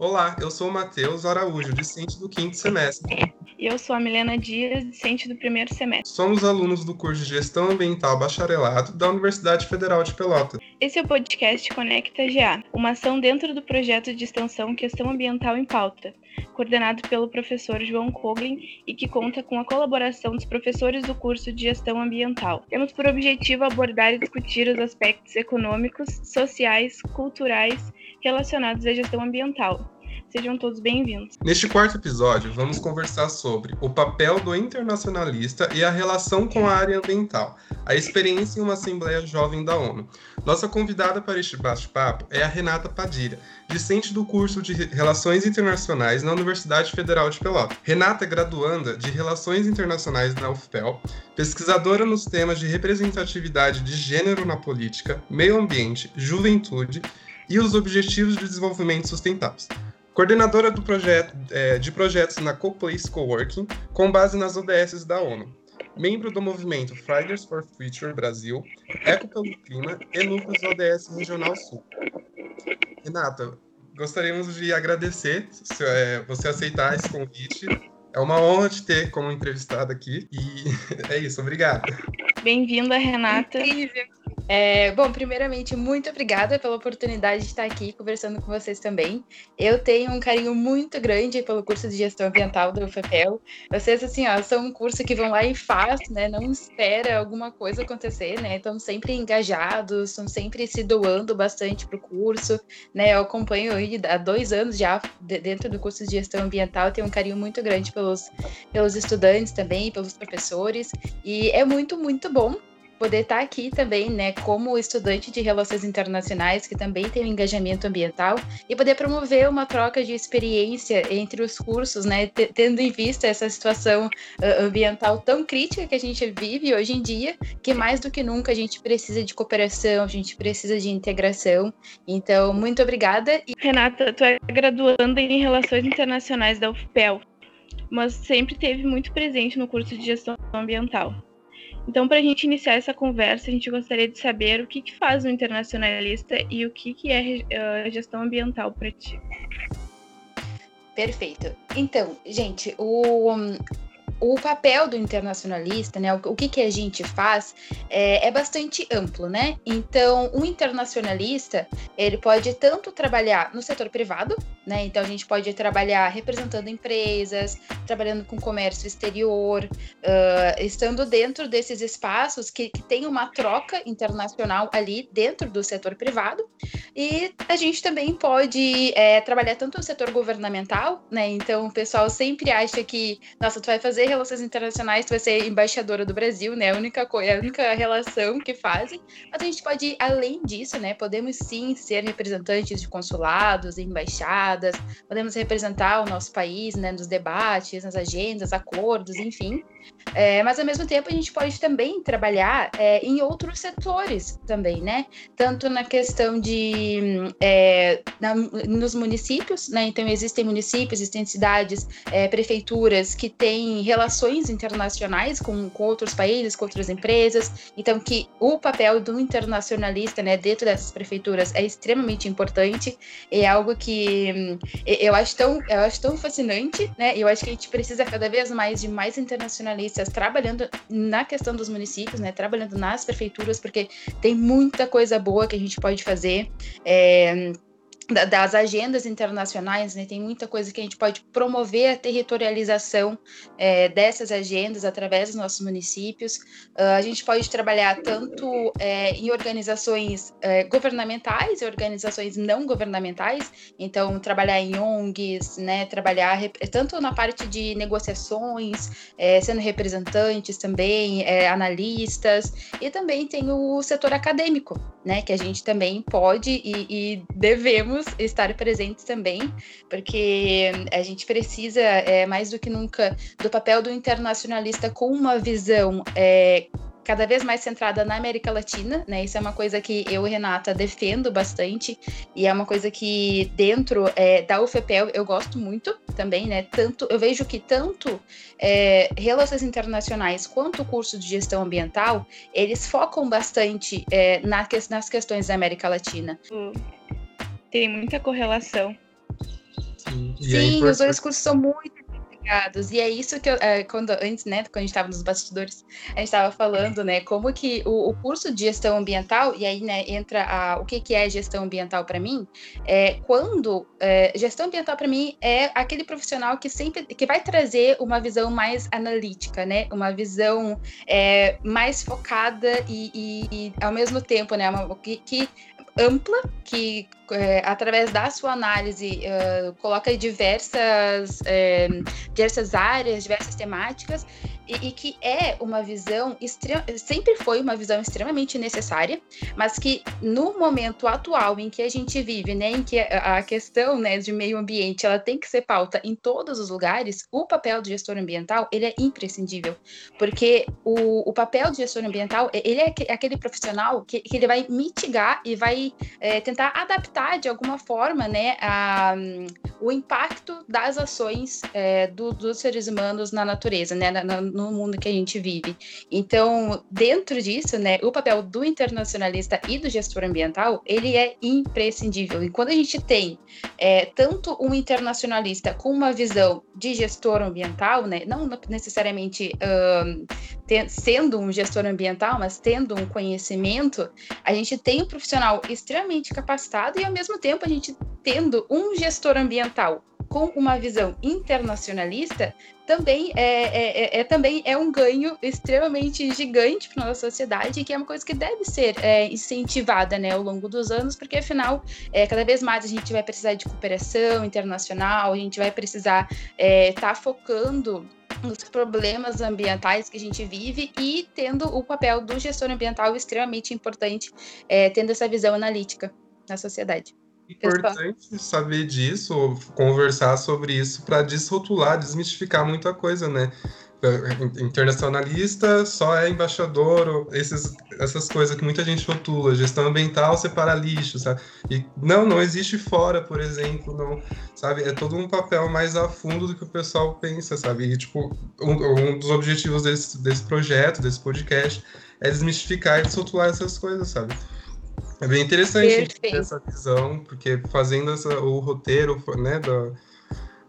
Olá, eu sou o Matheus Araújo, discente do quinto semestre. E eu sou a Milena Dias, discente do primeiro semestre. Somos alunos do curso de Gestão Ambiental Bacharelado da Universidade Federal de Pelotas. Esse é o podcast Conecta GA, uma ação dentro do projeto de extensão Questão Ambiental em Pauta, coordenado pelo professor João Koglin e que conta com a colaboração dos professores do curso de Gestão Ambiental. Temos por objetivo abordar e discutir os aspectos econômicos, sociais, culturais relacionados à gestão ambiental. Sejam todos bem-vindos. Neste quarto episódio, vamos conversar sobre o papel do internacionalista e a relação com a área ambiental, a experiência em uma Assembleia Jovem da ONU. Nossa convidada para este bate-papo é a Renata Padilha, discente do curso de Relações Internacionais na Universidade Federal de Pelotas. Renata é graduanda de Relações Internacionais na UFPEL, pesquisadora nos temas de representatividade de gênero na política, meio ambiente, juventude e os Objetivos de Desenvolvimento Sustentáveis. Coordenadora do projeto, é, de projetos na CoPlace Coworking, com base nas ODSs da ONU. Membro do movimento Fridays for Future Brasil, Eco pelo Clima e núcleos ODS Regional Sul. Renata, gostaríamos de agradecer se, é, você aceitar esse convite. É uma honra te ter como entrevistada aqui. E é isso, obrigado. Bem-vinda, Renata. Incrível. É, bom, primeiramente, muito obrigada pela oportunidade de estar aqui conversando com vocês também. Eu tenho um carinho muito grande pelo curso de gestão ambiental do UFPEL. Vocês, assim, ó, são um curso que vão lá e faz, né? Não espera alguma coisa acontecer, né? Estão sempre engajados, estão sempre se doando bastante para o curso, né? Eu acompanho há dois anos já dentro do curso de gestão ambiental, tenho um carinho muito grande pelos, pelos estudantes também, pelos professores, e é muito, muito bom poder estar aqui também, né, como estudante de relações internacionais, que também tem um engajamento ambiental, e poder promover uma troca de experiência entre os cursos, né, tendo em vista essa situação uh, ambiental tão crítica que a gente vive hoje em dia, que mais do que nunca a gente precisa de cooperação, a gente precisa de integração. Então, muito obrigada. Renata, tu é graduanda em Relações Internacionais da UFPEL, mas sempre teve muito presente no curso de Gestão Ambiental. Então, para a gente iniciar essa conversa, a gente gostaria de saber o que, que faz um internacionalista e o que, que é uh, gestão ambiental para ti. Perfeito. Então, gente, o, o papel do internacionalista, né, o, que, que a gente faz, é, é, bastante amplo, né? Então, um internacionalista, ele pode tanto trabalhar no setor privado, né? Então, a gente pode trabalhar representando empresas, trabalhando com comércio exterior, uh, estando dentro desses espaços que, que tem uma troca internacional ali dentro do setor privado. E a gente também pode é, trabalhar tanto no setor governamental, né? Então, o pessoal sempre acha que, nossa, tu vai fazer relações internacionais, tu vai ser embaixadora do Brasil, né? A única coisa, a única relação que fazem. Mas a gente pode ir além disso, né? Podemos sim ser representantes de consulados, embaixadas, podemos representar o nosso país, né? Nos debates, nas agendas, acordos, enfim. É, mas ao mesmo tempo a gente pode também trabalhar é, em outros setores também, né? Tanto na questão de é, na, nos municípios, né? Então existem municípios, existem cidades, é, prefeituras que têm relações internacionais com, com outros países, com outras empresas. Então que o papel do internacionalista, né, dentro dessas prefeituras é extremamente importante. É algo que eu acho tão, eu acho tão fascinante, né? Eu acho que a gente precisa cada vez mais de mais internacionalistas trabalhando na questão dos municípios, né, trabalhando nas prefeituras, porque tem muita coisa boa que a gente pode fazer. É, das agendas internacionais, né? Tem muita coisa que a gente pode promover a territorialização é, dessas agendas através dos nossos municípios. Uh, a gente pode trabalhar tanto é, em organizações é, governamentais e organizações não governamentais, então trabalhar em ONGs, né? Trabalhar tanto na parte de negociações, é, sendo representantes também, é, analistas, e também tem o setor acadêmico, né? Que a gente também pode e, e devemos devemos estar presentes também, porque a gente precisa, é, mais do que nunca, do papel do internacionalista com uma visão é, cada vez mais centrada na América Latina, né? Isso é uma coisa que eu e Renata defendo bastante e é uma coisa que dentro é, da UFPEL eu gosto muito também, né? Tanto eu vejo que tanto é, relações internacionais quanto o curso de gestão ambiental eles focam bastante é, na, nas questões da América Latina. Hum tem muita correlação. Sim, Sim os dois cursos são muito e é isso que eu, é, quando antes, né, quando a gente estava nos bastidores, a gente estava falando, né, como que o, o, curso de gestão ambiental, e aí, né, entra a, o que, que é gestão ambiental para mim, é quando é, gestão ambiental para mim é aquele profissional que sempre, que vai trazer uma visão mais analítica, né, uma visão é, mais focada e, e, e, ao mesmo tempo, né, uma, que, que ampla que é, através da sua análise uh, coloca diversas é, diversas áreas, diversas temáticas e, e, que é uma visão sempre foi uma visão extremamente necessária, mas que no momento atual em que a gente vive, né, em que a, questão né, de meio ambiente ela tem que ser pauta em todos os lugares, o papel do gestor ambiental ele é imprescindível, porque o, o papel do gestor ambiental ele é aquele profissional que, que ele vai mitigar e vai é, tentar adaptar de alguma forma, né, a, o impacto das ações é, do, dos seres humanos na natureza, né, na, na, no mundo que a gente vive. Então, dentro disso, né, o papel do internacionalista e do gestor ambiental, ele é imprescindível. E quando a gente tem é, tanto um internacionalista com uma visão de gestor ambiental, né, não necessariamente sendo um gestor ambiental, mas tendo um conhecimento, a gente tem um profissional extremamente capacitado e, ao mesmo tempo, a gente tendo um gestor ambiental com uma visão internacionalista, também é, é, é, é, também é um ganho extremamente gigante para nossa sociedade, que é uma coisa que deve ser é, incentivada né, ao longo dos anos, porque afinal, é, cada vez mais a gente vai precisar de cooperação internacional, a gente vai precisar estar é, tá focando nos problemas ambientais que a gente vive e tendo o papel do gestor ambiental extremamente importante, tendo essa visão analítica na sociedade importante saber disso, conversar sobre isso para desrotular, desmistificar muita coisa, né? Internacionalista só é embaixador, esses, essas coisas que muita gente rotula, gestão ambiental separa lixo, sabe? E não, não existe fora, por exemplo, não, sabe? É todo um papel mais a fundo do que o pessoal pensa, sabe? E, tipo, um, um dos objetivos desse, desse projeto, desse podcast, é desmistificar e desrotular essas coisas, sabe? É bem interessante essa visão, porque fazendo essa, o roteiro né, do,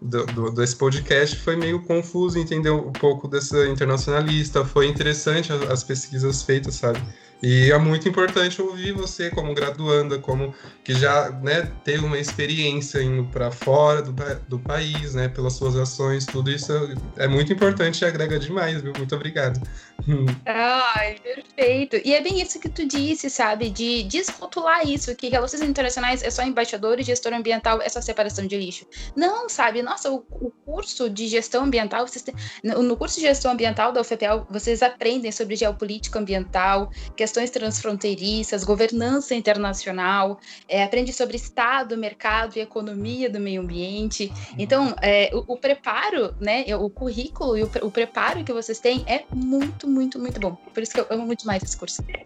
do, do, desse podcast foi meio confuso entender um pouco dessa internacionalista. Foi interessante as, as pesquisas feitas, sabe? E é muito importante ouvir você como graduanda, como que já né, teve uma experiência indo para fora do, do país, né, pelas suas ações, tudo isso é muito importante e agrega demais, viu? Muito obrigado. Ai, perfeito. E é bem isso que tu disse, sabe? De desrotular isso, que relações internacionais é só embaixador e gestor ambiental, é só separação de lixo. Não, sabe? Nossa, o, o curso de gestão ambiental, têm, no curso de gestão ambiental da UFPL, vocês aprendem sobre geopolítica ambiental, que questões transfronteiriças, governança internacional, é, aprende sobre Estado, mercado e economia do meio ambiente. Então, é, o, o, preparo, né, o currículo e o, o, preparo que vocês têm é muito, muito, muito bom. Por isso que eu amo muito mais esse curso.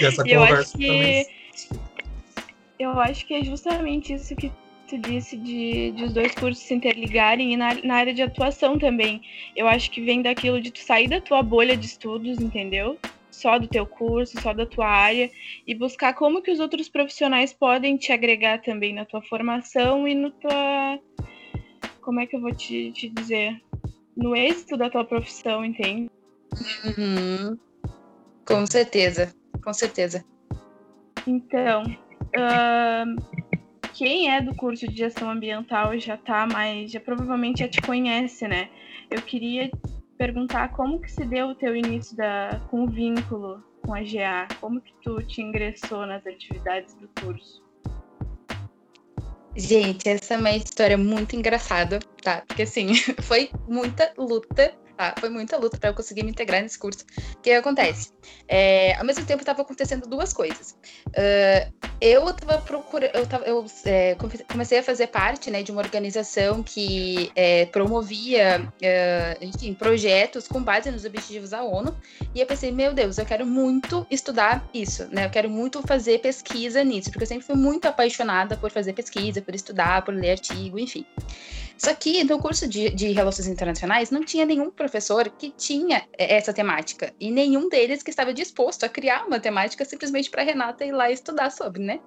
e essa conversa eu acho que... também... Eu acho que é justamente isso que tu disse de, de os dois cursos se interligarem e na, na área de atuação também. Eu acho que vem daquilo de tu sair da tua bolha de estudos, entendeu? Só do teu curso, só da tua área e buscar como que os outros profissionais podem te agregar também na tua formação e no tua como é que eu vou te, te dizer no êxito da tua profissão, entende? Uhum. Com certeza, com certeza. Então, uh, quem é do curso de gestão ambiental já tá mais, já provavelmente já te conhece, né? Eu queria perguntar como que se deu o teu início da, com o vínculo com a GA, como que tu te ingressou nas atividades do curso? Gente, essa é uma história muito engraçada, tá? Porque assim, foi muita luta Tá? Foi muita luta para eu conseguir me integrar nesse curso. O que acontece? É, ao mesmo tempo, estava acontecendo duas coisas. Uh, eu estava procurando. Eu, tava, eu é, comecei a fazer parte né, de uma organização que é, promovia uh, enfim, projetos com base nos objetivos da ONU. E eu pensei, meu Deus, eu quero muito estudar isso, né? Eu quero muito fazer pesquisa nisso, porque eu sempre fui muito apaixonada por fazer pesquisa, por estudar, por ler artigo, enfim. Só que no curso de, de Relações Internacionais não tinha nenhum professor que tinha é, essa temática. E nenhum deles que estava disposto a criar uma temática simplesmente para Renata ir lá estudar sobre, né?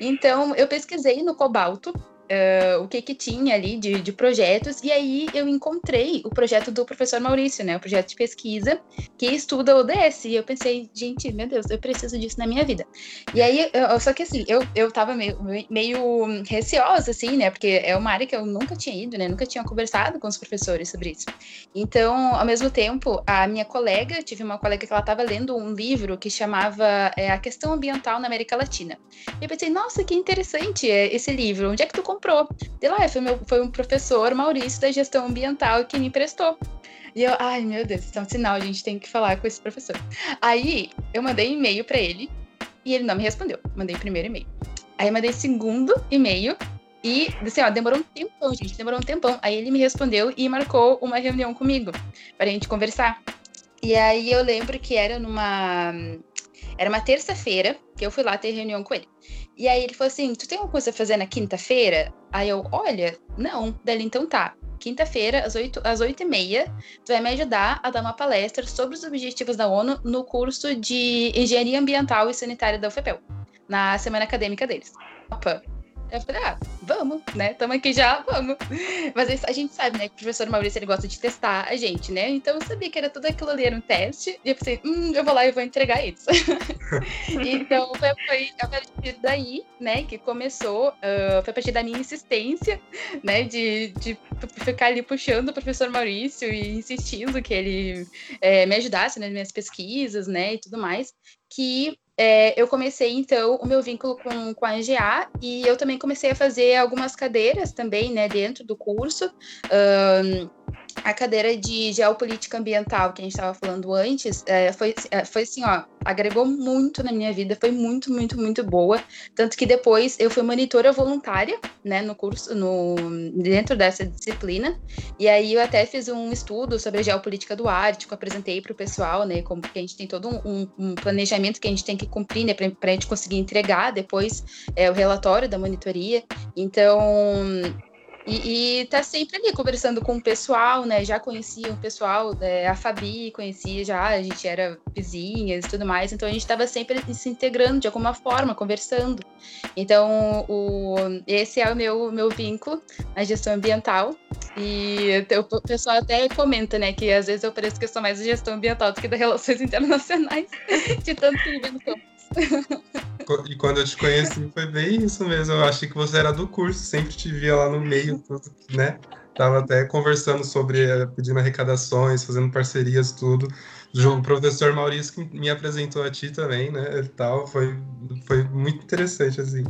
Então, eu pesquisei no Cobalto uh, o que que tinha ali de, de projetos, e aí eu encontrei o projeto do professor Maurício, né? O projeto de pesquisa que estuda ODS. E eu pensei, gente, meu Deus, eu preciso disso na minha vida. E aí, eu, só que assim, eu, eu tava meio, meio receosa, assim, né? Porque é uma área que eu nunca tinha ido, né? Nunca tinha conversado com os professores sobre isso. Então, ao mesmo tempo, a minha colega, tive uma colega que ela tava lendo um livro que chamava é, A Questão Ambiental na América Latina. E eu pensei, nossa, que interessante esse livro. Onde é que tu comprou? De lá, foi, meu, foi um professor, Maurício, da gestão ambiental, que me emprestou. E eu, ai meu Deus, isso é um sinal, a gente tem que falar com esse professor. Aí eu mandei e-mail para ele e ele não me respondeu. Mandei primeiro e-mail. Aí mandei segundo e-mail e, assim, ó, demorou um tempão, gente, demorou um tempão. Aí ele me respondeu e marcou uma reunião comigo para a gente conversar. E aí eu lembro que era numa. Era uma terça-feira que eu fui lá ter reunião com ele. E aí ele falou assim: Tu tem alguma coisa a fazer na quinta-feira? Aí eu, olha, não. Dele, então tá quinta-feira, às 8, às 8 e meia, tu vai me ajudar a dar uma palestra sobre os objetivos da ONU no curso de Engenharia Ambiental e Sanitária da UFPEL, na semana acadêmica deles. Opa, eu falei, ah, vamos, né? Estamos aqui já, vamos. Mas a gente sabe, né, que o professor Maurício ele gosta de testar a gente, né? Então eu sabia que era tudo aquilo ali, era um teste. E eu pensei, hum, eu vou lá e vou entregar isso. então foi, foi, a partir daí, né, que começou, uh, foi a partir da minha insistência, né, de, de ficar ali puxando o professor Maurício e insistindo que ele é, me ajudasse nas minhas pesquisas, né, e tudo mais, que é, eu comecei, então, o meu vínculo com, com a NGA e eu também comecei a fazer algumas cadeiras também, né, dentro do curso. Um, a cadeira de geopolítica ambiental que a gente estava falando antes é, foi, é, foi assim, ó, agregou muito na minha vida, foi muito, muito, muito boa. Tanto que depois eu fui monitora voluntária, né, no curso, no, dentro dessa disciplina. E aí eu até fiz um estudo sobre a geopolítica do Ártico, apresentei para o pessoal, né, como que a gente tem todo um, um, planejamento que a gente tem que cumprir, né, para a gente conseguir entregar depois é, o relatório da monitoria. Então, e, e tá sempre ali conversando com o pessoal, né? Já conhecia o pessoal, é, a Fabi conhecia já, a gente era vizinhas e tudo mais, então a gente estava sempre se integrando de alguma forma, conversando. Então, o, esse é o meu, meu vínculo na gestão ambiental. E o pessoal até comenta, né, que às vezes eu pareço que eu sou mais de gestão ambiental do que de relações internacionais, de tanto que vive no campo. E quando eu te conheci foi bem isso mesmo. Eu achei que você era do curso, sempre te via lá no meio, tudo, né? Tava até conversando sobre, eh, pedindo arrecadações, fazendo parcerias, tudo. O professor Maurício que me apresentou a ti também, né? E tal, foi, foi muito interessante, assim.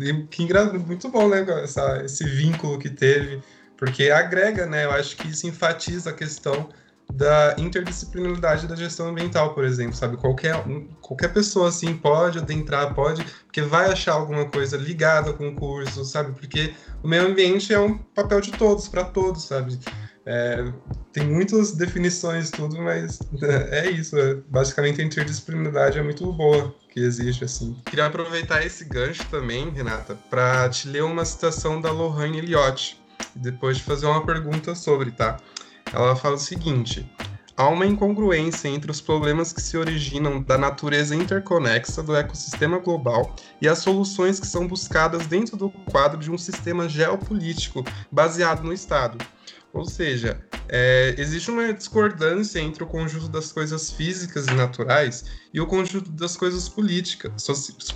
E que muito bom, né? Essa, esse vínculo que teve, porque agrega, né? Eu acho que isso enfatiza a questão da interdisciplinaridade da gestão ambiental, por exemplo, sabe? Qualquer, qualquer pessoa, assim, pode adentrar, pode, porque vai achar alguma coisa ligada com o curso, sabe? Porque o meio ambiente é um papel de todos, para todos, sabe? É, tem muitas definições tudo, mas é isso. É, basicamente, a interdisciplinaridade é muito boa que existe, assim. Queria aproveitar esse gancho também, Renata, para te ler uma citação da Lohane Elliott, e depois de fazer uma pergunta sobre, tá? Ela fala o seguinte: há uma incongruência entre os problemas que se originam da natureza interconexa do ecossistema global e as soluções que são buscadas dentro do quadro de um sistema geopolítico baseado no Estado. Ou seja, é, existe uma discordância entre o conjunto das coisas físicas e naturais e o conjunto das coisas políticas, so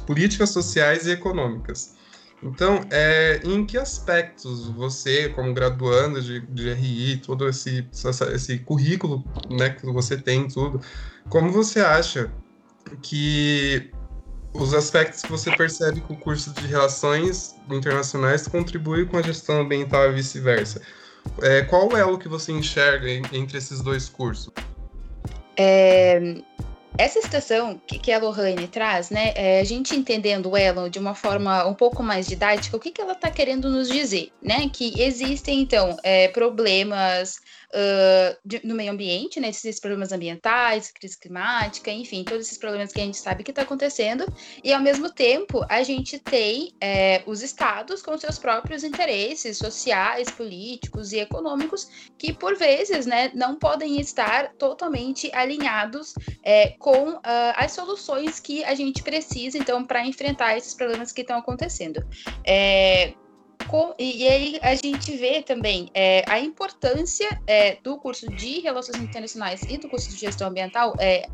políticas sociais e econômicas. Então, é, em que aspectos você, como graduando de, de RI, todo esse, esse currículo né, que você tem, tudo, como você acha que os aspectos que você percebe que o curso de Relações Internacionais contribui com a gestão ambiental e vice-versa? É, qual é o que você enxerga entre esses dois cursos? É, essa situação que, que a Lohane traz, né, é, a gente entendendo ela de uma forma um pouco mais didática, o que, que ela está querendo nos dizer, né? Que existem, então, é, problemas de, no meio ambiente, né? Esses problemas ambientais, crise climática, enfim, todos esses problemas que a gente sabe que está acontecendo. E ao mesmo tempo, a gente tem é, os estados com seus próprios interesses sociais, políticos e econômicos, que por vezes, né, não podem estar totalmente alinhados é, com uh, as soluções que a gente precisa, então, para enfrentar esses problemas que estão acontecendo. É, e, e, aí a gente vê também é, a importância é, do curso de Relações Internacionais e do curso de Gestão Ambiental é,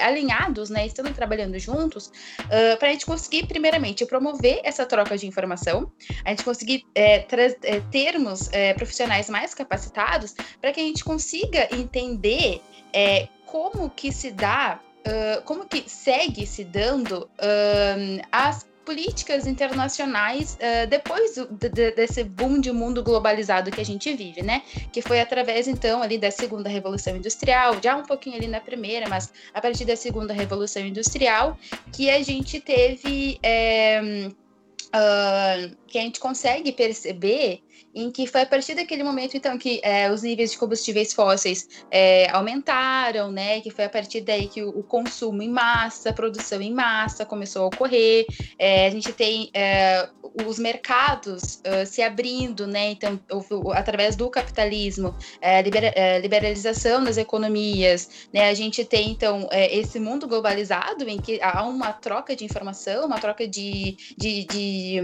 alinhados, né, estando trabalhando juntos, uh, para a gente conseguir, primeiramente, promover essa troca de informação, a gente conseguir é, é, termos é, profissionais mais capacitados, para que a gente consiga entender é, como que se dá, uh, como que segue se dando uh, as políticas internacionais uh, depois do, de, desse boom de mundo globalizado que a gente vive, né? Que foi através, então, ali da segunda revolução industrial, já um pouquinho ali na primeira, mas a partir da segunda revolução industrial, que a gente teve. É, uh, que a gente consegue perceber em que foi a partir daquele momento, então, que é, os níveis de combustíveis fósseis é, aumentaram, né? Que foi a partir daí que o, o, consumo em massa, a produção em massa começou a ocorrer. É, a gente tem é, os mercados uh, se abrindo, né? Então, através do capitalismo, é, é, liberalização das economias, né? A gente tem, então, esse mundo globalizado em que há uma troca de informação, uma troca de, de, de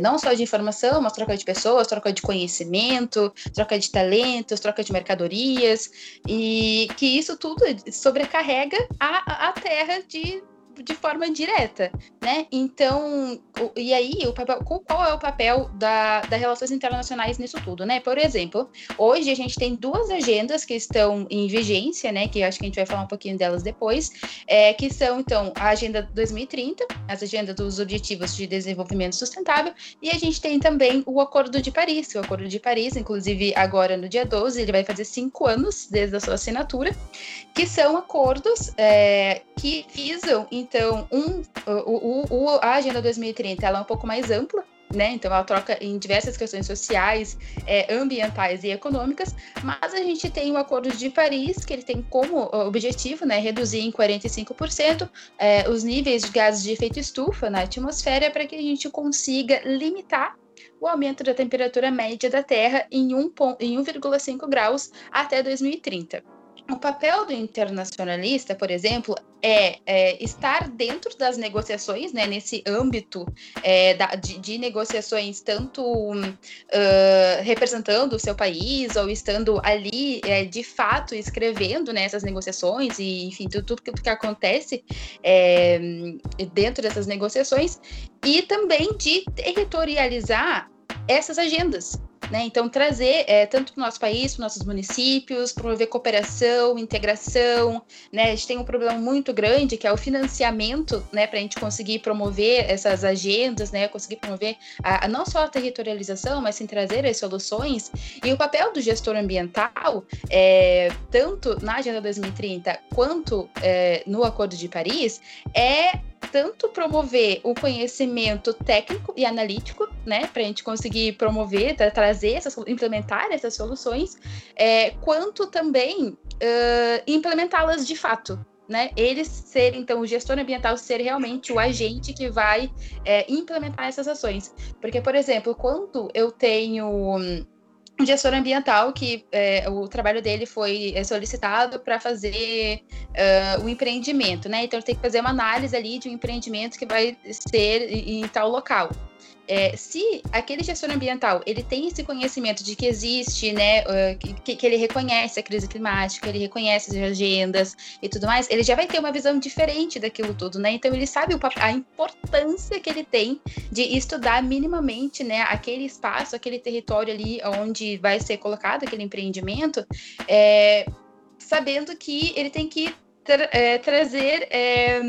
não só de informação, mas troca de pessoas, troca de conhecimento, troca de talentos, troca de mercadorias, e que isso tudo sobrecarrega a, a terra de de forma direta, né? Então, e aí, o papel, qual é o papel da, das relações internacionais nisso tudo, né? Por exemplo, hoje a gente tem duas agendas que estão em vigência, né? Que acho que a gente vai falar um pouquinho delas depois, é, que são, então, a Agenda 2030, as agendas dos Objetivos de Desenvolvimento Sustentável, e a gente tem também o Acordo de Paris, o Acordo de Paris, inclusive agora no dia 12, ele vai fazer cinco anos desde a sua assinatura, que são acordos é, que visam, então, um, o, o, a Agenda 2030 ela é um pouco mais ampla, né? Então ela troca em diversas questões sociais, é, ambientais e econômicas, mas a gente tem o Acordo de Paris, que ele tem como objetivo né, reduzir em 45% é, os níveis de gases de efeito estufa na atmosfera para que a gente consiga limitar o aumento da temperatura média da Terra em 1,5 graus até 2030. O papel do internacionalista, por exemplo, é, é estar dentro das negociações, né, nesse âmbito é, da, de, de, negociações, tanto uh, representando o seu país ou estando ali, é, de fato, escrevendo né, essas negociações e, enfim, tudo, tudo que, que acontece é, dentro dessas negociações, e também de territorializar essas agendas, né? Então, trazer é, tanto para o nosso país, para os nossos municípios, promover cooperação, integração. Né? A gente tem um problema muito grande que é o financiamento né, para a gente conseguir promover essas agendas, né? conseguir promover a, a, não só a territorialização, mas sim trazer as soluções. E o papel do gestor ambiental, é, tanto na Agenda 2030 quanto é, no Acordo de Paris, é tanto promover o conhecimento técnico e analítico, né, para a gente conseguir promover, trazer essas, implementar essas soluções, é, quanto também uh, implementá-las de fato, né? Eles serem, então, o gestor ambiental ser realmente o agente que vai é, implementar essas ações. Porque, por exemplo, quando eu tenho um gestor ambiental que é, o trabalho dele foi é, solicitado para fazer uh, o empreendimento, né? Então ele tem que fazer uma análise ali de um empreendimento que vai ser em, em tal local é, se aquele gestor ambiental ele tem esse conhecimento de que existe, né, uh, que, que, ele reconhece a crise climática, ele reconhece as agendas e tudo mais, ele já vai ter uma visão diferente daquilo tudo, né? Então ele sabe o, a importância que ele tem de estudar minimamente, né, aquele espaço, aquele território ali onde vai ser colocado aquele empreendimento, é, sabendo que ele tem que tra é, trazer é,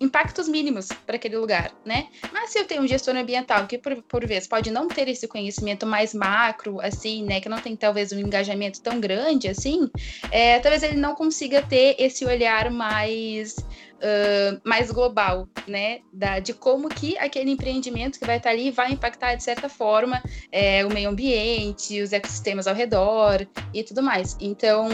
impactos mínimos para aquele lugar, né? Mas se eu tenho um gestor ambiental que, por, por vezes, pode não ter esse conhecimento mais macro, assim, né? Que não tem, talvez, um engajamento tão grande, assim, é, talvez ele não consiga ter esse olhar mais... Uh, mais global, né, da, de como que aquele empreendimento que vai estar ali vai impactar de certa forma é, o meio ambiente, os ecossistemas ao redor e tudo mais. Então,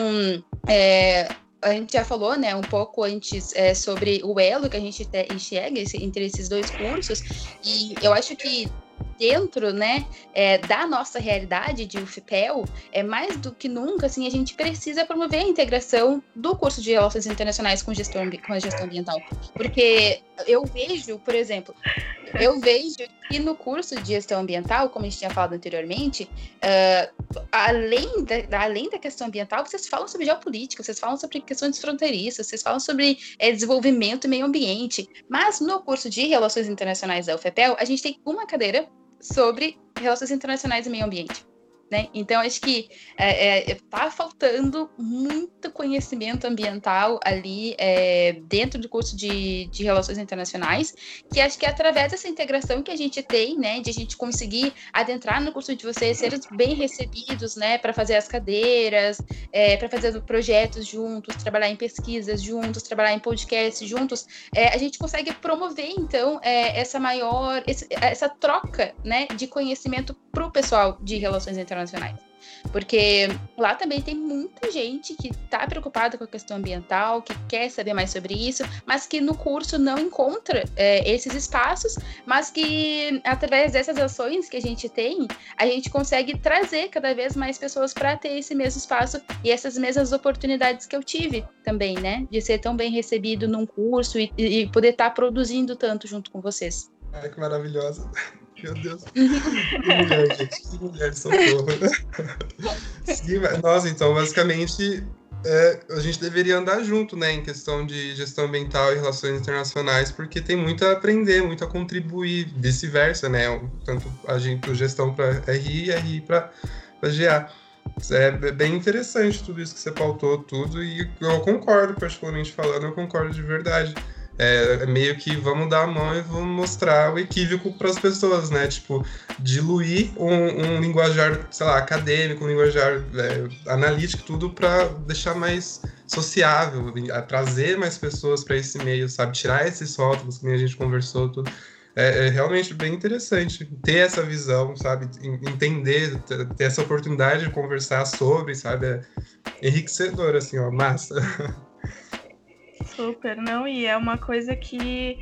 é, a gente já falou, né, um pouco antes é, sobre o elo que a gente enxerga entre esses dois cursos, e eu acho que dentro, né, é, da nossa realidade de UFPEL, é mais do que nunca, assim, a gente precisa promover a integração do curso de Relações Internacionais com, gestão, com a gestão ambiental, porque eu vejo, por exemplo, eu vejo que no curso de gestão ambiental, como a gente tinha falado anteriormente, uh, além, da, além da questão ambiental, vocês falam sobre geopolítica, vocês falam sobre questões fronteiriças, vocês falam sobre é, desenvolvimento e meio ambiente. Mas no curso de Relações Internacionais da UFPEL, a gente tem uma cadeira sobre relações internacionais e meio ambiente. Né? Então, acho que é, é, tá faltando muito conhecimento ambiental ali é, dentro do curso de, de Relações Internacionais, que acho que é através dessa integração que a gente tem, né, de a gente conseguir adentrar no curso de vocês, ser bem recebidos, né, para fazer as cadeiras, é, para fazer projetos juntos, trabalhar em pesquisas juntos, trabalhar em podcasts juntos, é, a gente consegue promover, então, é, essa maior, esse, essa troca, né, de conhecimento para o pessoal de Relações Internacionais internacionais. Porque lá também tem muita gente que está preocupada com a questão ambiental, que quer saber mais sobre isso, mas que no curso não encontra é, esses espaços, mas que através dessas ações que a gente tem, a gente consegue trazer cada vez mais pessoas para ter esse mesmo espaço e essas mesmas oportunidades que eu tive também, né? De ser tão bem recebido num curso e, e poder estar tá produzindo tanto junto com vocês. Ai, que maravilhosa. Meu Deus. Que mulher, gente. Que mulher, socorro. Nossa, então, basicamente, é, a gente deveria andar junto, né, em questão de gestão ambiental e relações internacionais, porque tem muito a aprender, muito a contribuir, vice-versa, né, tanto a gente, gestão para RI e RI para GA. É bem interessante tudo isso que você pautou, tudo, e eu concordo, particularmente falando, eu concordo de verdade. É, meio que vamos dar a mão e vamos mostrar o equívoco para as pessoas, né? Tipo, diluir um, um, linguajar, sei lá, acadêmico, um linguajar é, analítico, tudo para deixar mais sociável, trazer mais pessoas para esse meio, sabe? Tirar esses rótulos que a gente conversou, tudo. É, é, realmente bem interessante ter essa visão, sabe? Entender, ter essa oportunidade de conversar sobre, sabe? É enriquecedor, assim, ó, massa. Super, não, e é uma coisa que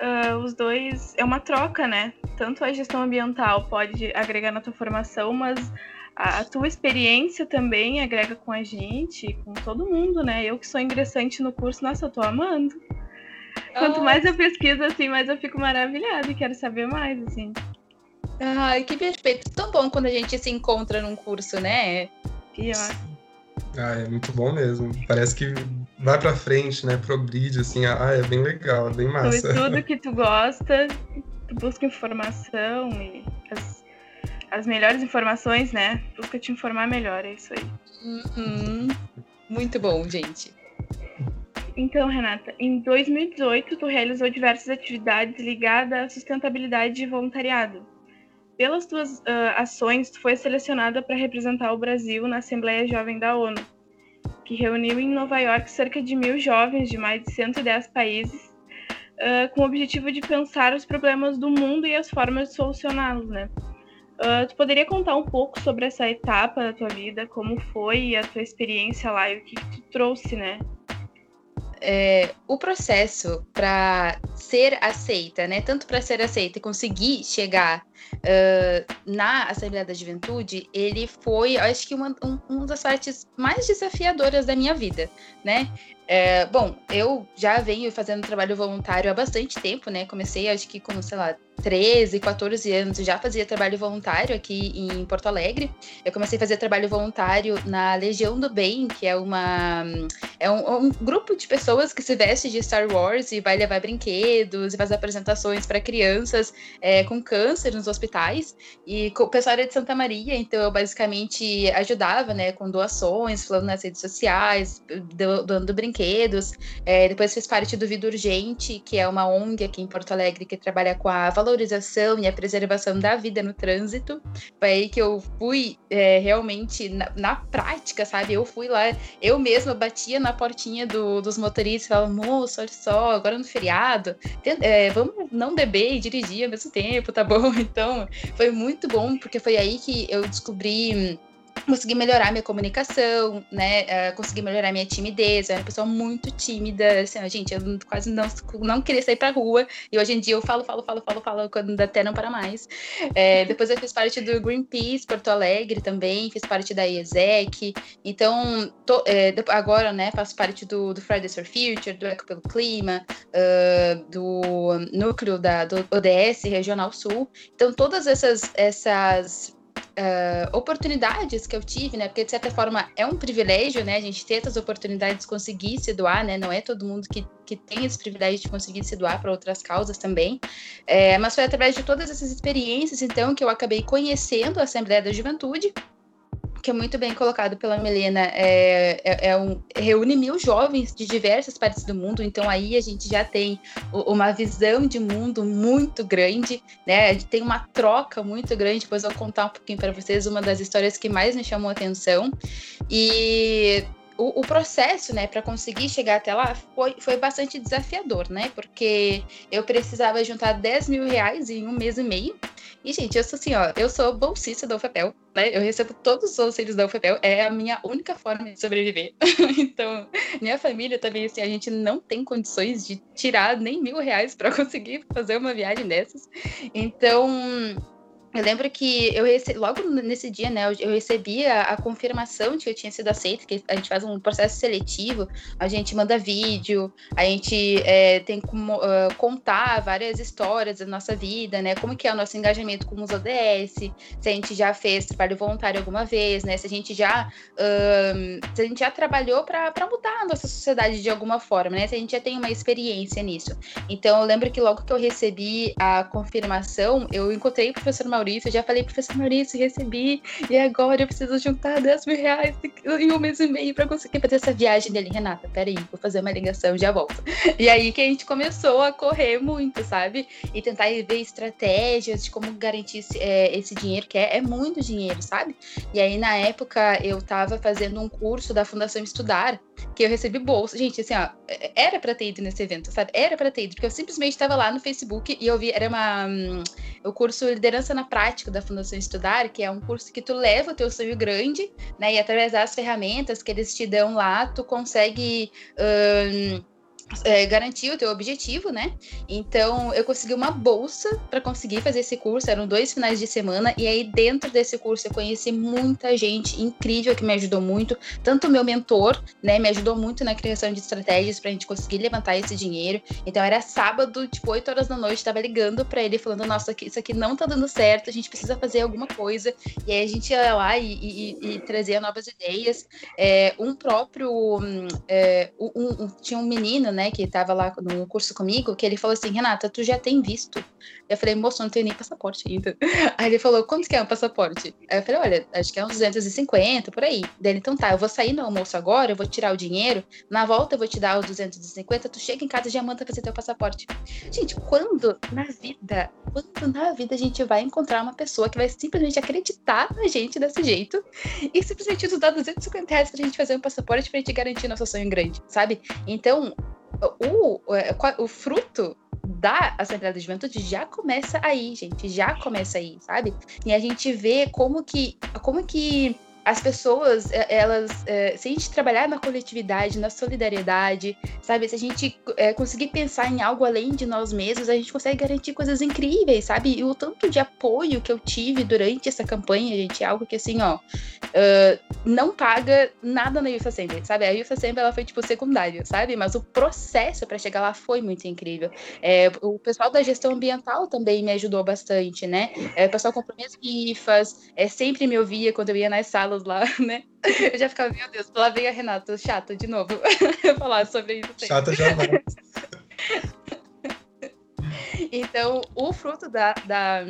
uh, os dois. É uma troca, né? Tanto a gestão ambiental pode agregar na tua formação, mas a, a tua experiência também agrega com a gente, com todo mundo, né? Eu que sou ingressante no curso, nossa, eu tô amando. Quanto oh. mais eu pesquiso, assim, mais eu fico maravilhada e quero saber mais, assim. Ai, que perfeito. Tão bom quando a gente se encontra num curso, né? Pior. Ah, é muito bom mesmo. Parece que vai pra frente, né? Progride, assim. Ah, é bem legal, é bem massa. Sobre tudo que tu gosta, tu busca informação e as, as melhores informações, né? Busca te informar melhor, é isso aí. Uhum. Muito bom, gente. Então, Renata, em 2018 tu realizou diversas atividades ligadas à sustentabilidade e voluntariado. Pelas tuas uh, ações, tu foi selecionada para representar o Brasil na Assembleia Jovem da ONU, que reuniu em Nova York cerca de mil jovens de mais de 110 países, uh, com o objetivo de pensar os problemas do mundo e as formas de solucioná-los, né? Uh, tu poderia contar um pouco sobre essa etapa da tua vida, como foi a tua experiência lá e o que, que tu trouxe, né? É, o processo para ser aceita, né? Tanto para ser aceita e conseguir chegar uh, na Assembleia da Juventude, ele foi, acho que, uma, um, uma das partes mais desafiadoras da minha vida, né? É, bom, eu já venho fazendo trabalho voluntário há bastante tempo, né? Comecei, acho que com, sei lá, 13, 14 anos, já fazia trabalho voluntário aqui em Porto Alegre. Eu comecei a fazer trabalho voluntário na Legião do Bem, que é uma é um, um grupo de pessoas que se veste de Star Wars e vai levar brinquedos e faz apresentações para crianças é, com câncer nos hospitais. E o pessoal era de Santa Maria, então eu basicamente ajudava, né, com doações, falando nas redes sociais, doando brinquedos. É, depois fiz parte do Vida Urgente, que é uma ONG aqui em Porto Alegre que trabalha com a valorização e a preservação da vida no trânsito. Foi aí que eu fui é, realmente na, na, prática, sabe? Eu fui lá, eu mesma batia na portinha do, dos motoristas e falava, moço, olha só, agora no feriado, é, vamos não beber e dirigir ao mesmo tempo, tá bom? Então, foi muito bom, porque foi aí que eu descobri consegui melhorar minha comunicação, né? Uh, consegui melhorar minha timidez. Eu era uma pessoa muito tímida, assim, ó, gente, eu quase não, não queria sair pra rua. E hoje em dia eu falo, falo, falo, falo, falo, quando até não para mais. É, depois eu fiz parte do Greenpeace Porto Alegre também, fiz parte da IESEC. Então, tô, é, agora, né, faço parte do, do Fridays for Future, do Eco pelo Clima, uh, do núcleo da, do ODS Regional Sul. Então, todas essas, essas uh, oportunidades que eu tive, né? Porque de certa forma é um privilégio, né? A gente ter essas oportunidades de conseguir se doar, né? Não é todo mundo que, que tem esse privilégio de conseguir se doar para outras causas também. É, mas foi através de todas essas experiências, então, que eu acabei conhecendo a Assembleia da Juventude que é muito bem colocado pela Melena, é, é, é, um, reúne mil jovens de diversas partes do mundo, então aí a gente já tem uma visão de mundo muito grande, né? Tem uma troca muito grande, depois eu vou contar um pouquinho para vocês uma das histórias que mais me chamou a atenção. E o, o, processo, né, para conseguir chegar até lá foi, foi bastante desafiador, né? Porque eu precisava juntar 10 mil reais em um mês e meio. E, gente, eu sou assim, ó, eu sou bolsista da UFPEL, né? Eu recebo todos os auxílios da UFPEL, é a minha única forma de sobreviver. então, minha família também, assim, a gente não tem condições de tirar nem mil reais para conseguir fazer uma viagem dessas. Então eu lembro que eu recebi, logo nesse dia, né, eu recebi a, a, confirmação de que eu tinha sido aceita, que a gente faz um processo seletivo, a gente manda vídeo, a gente é, tem como uh, contar várias histórias da nossa vida, né, como que é o nosso engajamento com os ODS, se a gente já fez trabalho voluntário alguma vez, né, se a gente já, uh, se a gente já trabalhou para mudar a nossa sociedade de alguma forma, né, se a gente já tem uma experiência nisso. Então, eu lembro que logo que eu recebi a confirmação, eu encontrei o professor Maurício Maurício, já falei, professor Maurício, recebi, e agora eu preciso juntar 10 mil reais em um mês e meio para conseguir fazer essa viagem dele. Renata, peraí, vou fazer uma ligação, já volto. E aí que a gente começou a correr muito, sabe? E tentar ver estratégias de como garantir esse, é, esse dinheiro, que é, é muito dinheiro, sabe? E aí, na época, eu estava fazendo um curso da Fundação Estudar, que eu recebi bolsa. Gente, assim, ó, era pra ter ido nesse evento, sabe? Era pra ter ido, porque eu simplesmente estava lá no Facebook e eu vi, era uma. Um, o curso Liderança na Prática da Fundação Estudar, que é um curso que tu leva o teu sonho grande, né? E através das ferramentas que eles te dão lá, tu consegue. Um, é, garantir o teu objetivo, né? Então eu consegui uma bolsa para conseguir fazer esse curso. Eram dois finais de semana e aí dentro desse curso eu conheci muita gente incrível que me ajudou muito. Tanto meu mentor, né, me ajudou muito na criação de estratégias para a gente conseguir levantar esse dinheiro. Então era sábado, tipo 8 horas da noite, estava ligando para ele falando: Nossa, isso aqui não tá dando certo, a gente precisa fazer alguma coisa. E aí a gente ia lá e, e, e trazia novas ideias. É, um próprio, um, é, um, um, tinha um menino, né? que estava lá no curso comigo, que ele falou assim, Renata, tu já tem visto? Eu falei, moço, não tenho nem passaporte ainda. Aí ele falou, quanto que é um passaporte? Aí eu falei, olha, acho que é uns 250, por aí. Daí então tá, eu vou sair no almoço agora, eu vou tirar o dinheiro, na volta eu vou te dar os 250, tu chega em casa e já manda fazer teu passaporte. Gente, quando na vida, quando na vida a gente vai encontrar uma pessoa que vai simplesmente acreditar na gente desse jeito e simplesmente nos dar 250 reais pra gente fazer um passaporte pra gente garantir nosso sonho grande, sabe? Então, o, é, o fruto da Assembleia da Juventude já começa aí, gente, já começa aí, sabe? E a gente vê como que, como que as pessoas, é, elas, é, se a gente trabalhar na coletividade, na solidariedade, sabe, se a gente é, conseguir pensar em algo além de nós mesmos, a gente consegue garantir coisas incríveis, sabe? E o tanto de apoio que eu tive durante essa campanha, gente, é algo que assim, ó, não paga nada na Youth Assembly, sabe? A Youth Assembly ela foi tipo secundária, sabe? Mas o processo para chegar lá foi muito incrível. É, o pessoal da gestão ambiental também me ajudou bastante, né? É, o pessoal comprou minhas rifas, é, sempre me ouvia quando eu ia nas salas lá, né? Eu já ficava, meu Deus, lá vem a Renata, chata de novo, falar sobre isso. Sempre. Chata jamais. então, o fruto da, da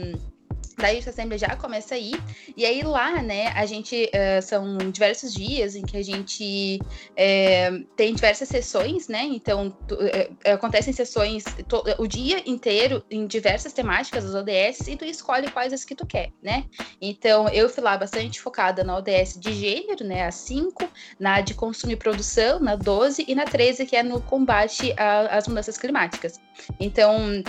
Daí a Assembly já começa aí. E aí lá, né, a gente. Uh, são diversos dias em que a gente é, tem diversas sessões, né? Então, tu, é, acontecem sessões to, o dia inteiro em diversas temáticas das ODS e tu escolhe quais as que tu quer, né? Então, eu fui lá bastante focada na ODS de gênero, né? A 5, na de consumo e produção, na 12, e na 13, que é no combate às mudanças climáticas. Então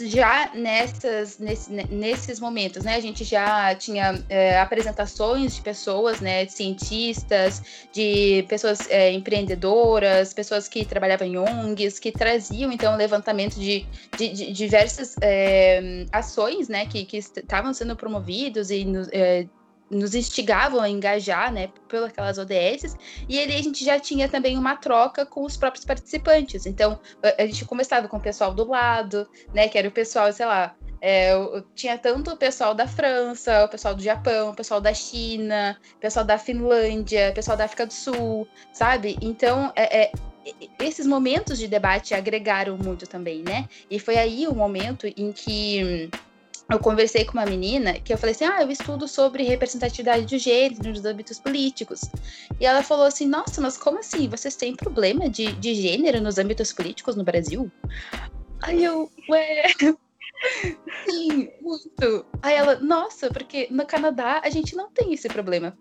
já nessas, nesse, nesses momentos, né, a gente já tinha é, apresentações de pessoas, né, de cientistas, de pessoas é, empreendedoras, pessoas que trabalhavam em ONGs, que traziam, então, levantamento de, de, de diversas é, ações, né, que estavam sendo promovidos e é, nos instigavam a engajar, né, pelas aquelas ODS, e ali a gente já tinha também uma troca com os próprios participantes. Então, a gente começava com o pessoal do lado, né, que era o pessoal, sei lá, é, tinha tanto o pessoal da França, o pessoal do Japão, o pessoal da China, o pessoal da Finlândia, o pessoal da África do Sul, sabe? Então, é, é esses momentos de debate agregaram muito também, né? E foi aí o momento em que eu conversei com uma menina que eu falei assim: ah, eu estudo sobre representatividade de gênero nos âmbitos políticos. E ela falou assim: nossa, mas como assim? Vocês têm problema de, de gênero nos âmbitos políticos no Brasil? Aí eu, ué. Sim, muito. Aí ela, nossa, porque no Canadá a gente não tem esse problema.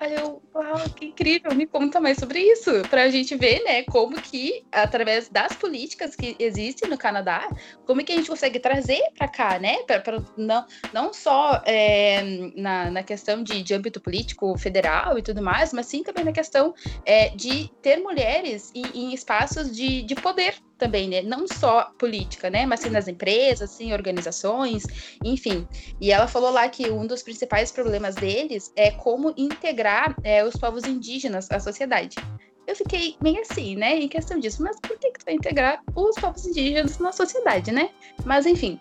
Aí eu, uau, que incrível, me conta mais sobre isso, para a gente ver, né, como que, através das políticas que existem no Canadá, como que a gente consegue trazer para cá, né, pra, pra, não, não só é, na, na questão de, de âmbito político federal e tudo mais, mas sim também na questão é, de ter mulheres em, em espaços de, de poder, também, né? Não só política, né? Mas sim nas empresas, sim, organizações, enfim. E ela falou lá que um dos principais problemas deles é como integrar é, os povos indígenas à sociedade. Eu fiquei meio assim, né? Em questão disso, mas por que, que tu vai integrar os povos indígenas na sociedade, né? Mas enfim,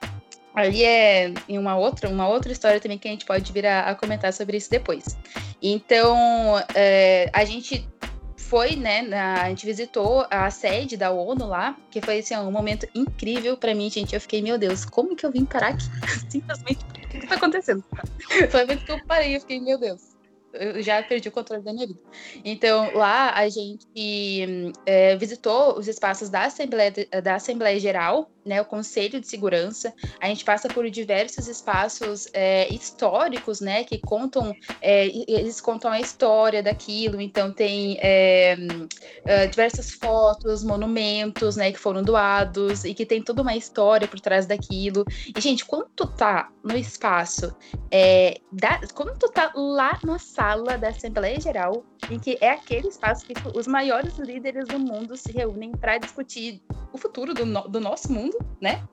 Ali é uma outra, uma outra história também que a gente pode vir a, a comentar sobre isso depois. Então, é, a gente foi, né, na, a gente visitou a sede da ONU lá, que foi assim, um momento incrível para mim, gente. Eu fiquei, meu Deus, como que eu vim parar aqui? Simplesmente, o que, que tá acontecendo? Foi o momento que eu parei, eu fiquei, meu Deus eu já perdi o controle da minha vida. Então, lá a gente é, visitou os espaços da Assembleia, da Assembleia Geral, né, o Conselho de Segurança. A gente passa por diversos espaços é, históricos, né, que contam, é, eles contam a história daquilo. Então, tem é, é, diversas fotos, monumentos, né, que foram doados e que tem toda uma história por trás daquilo. E, gente, quando tu tá no espaço, é, da, quando tu tá lá na sala da Assembleia Geral, em que é aquele espaço que os maiores líderes do mundo se reúnem para discutir o futuro do, no, do nosso mundo, né?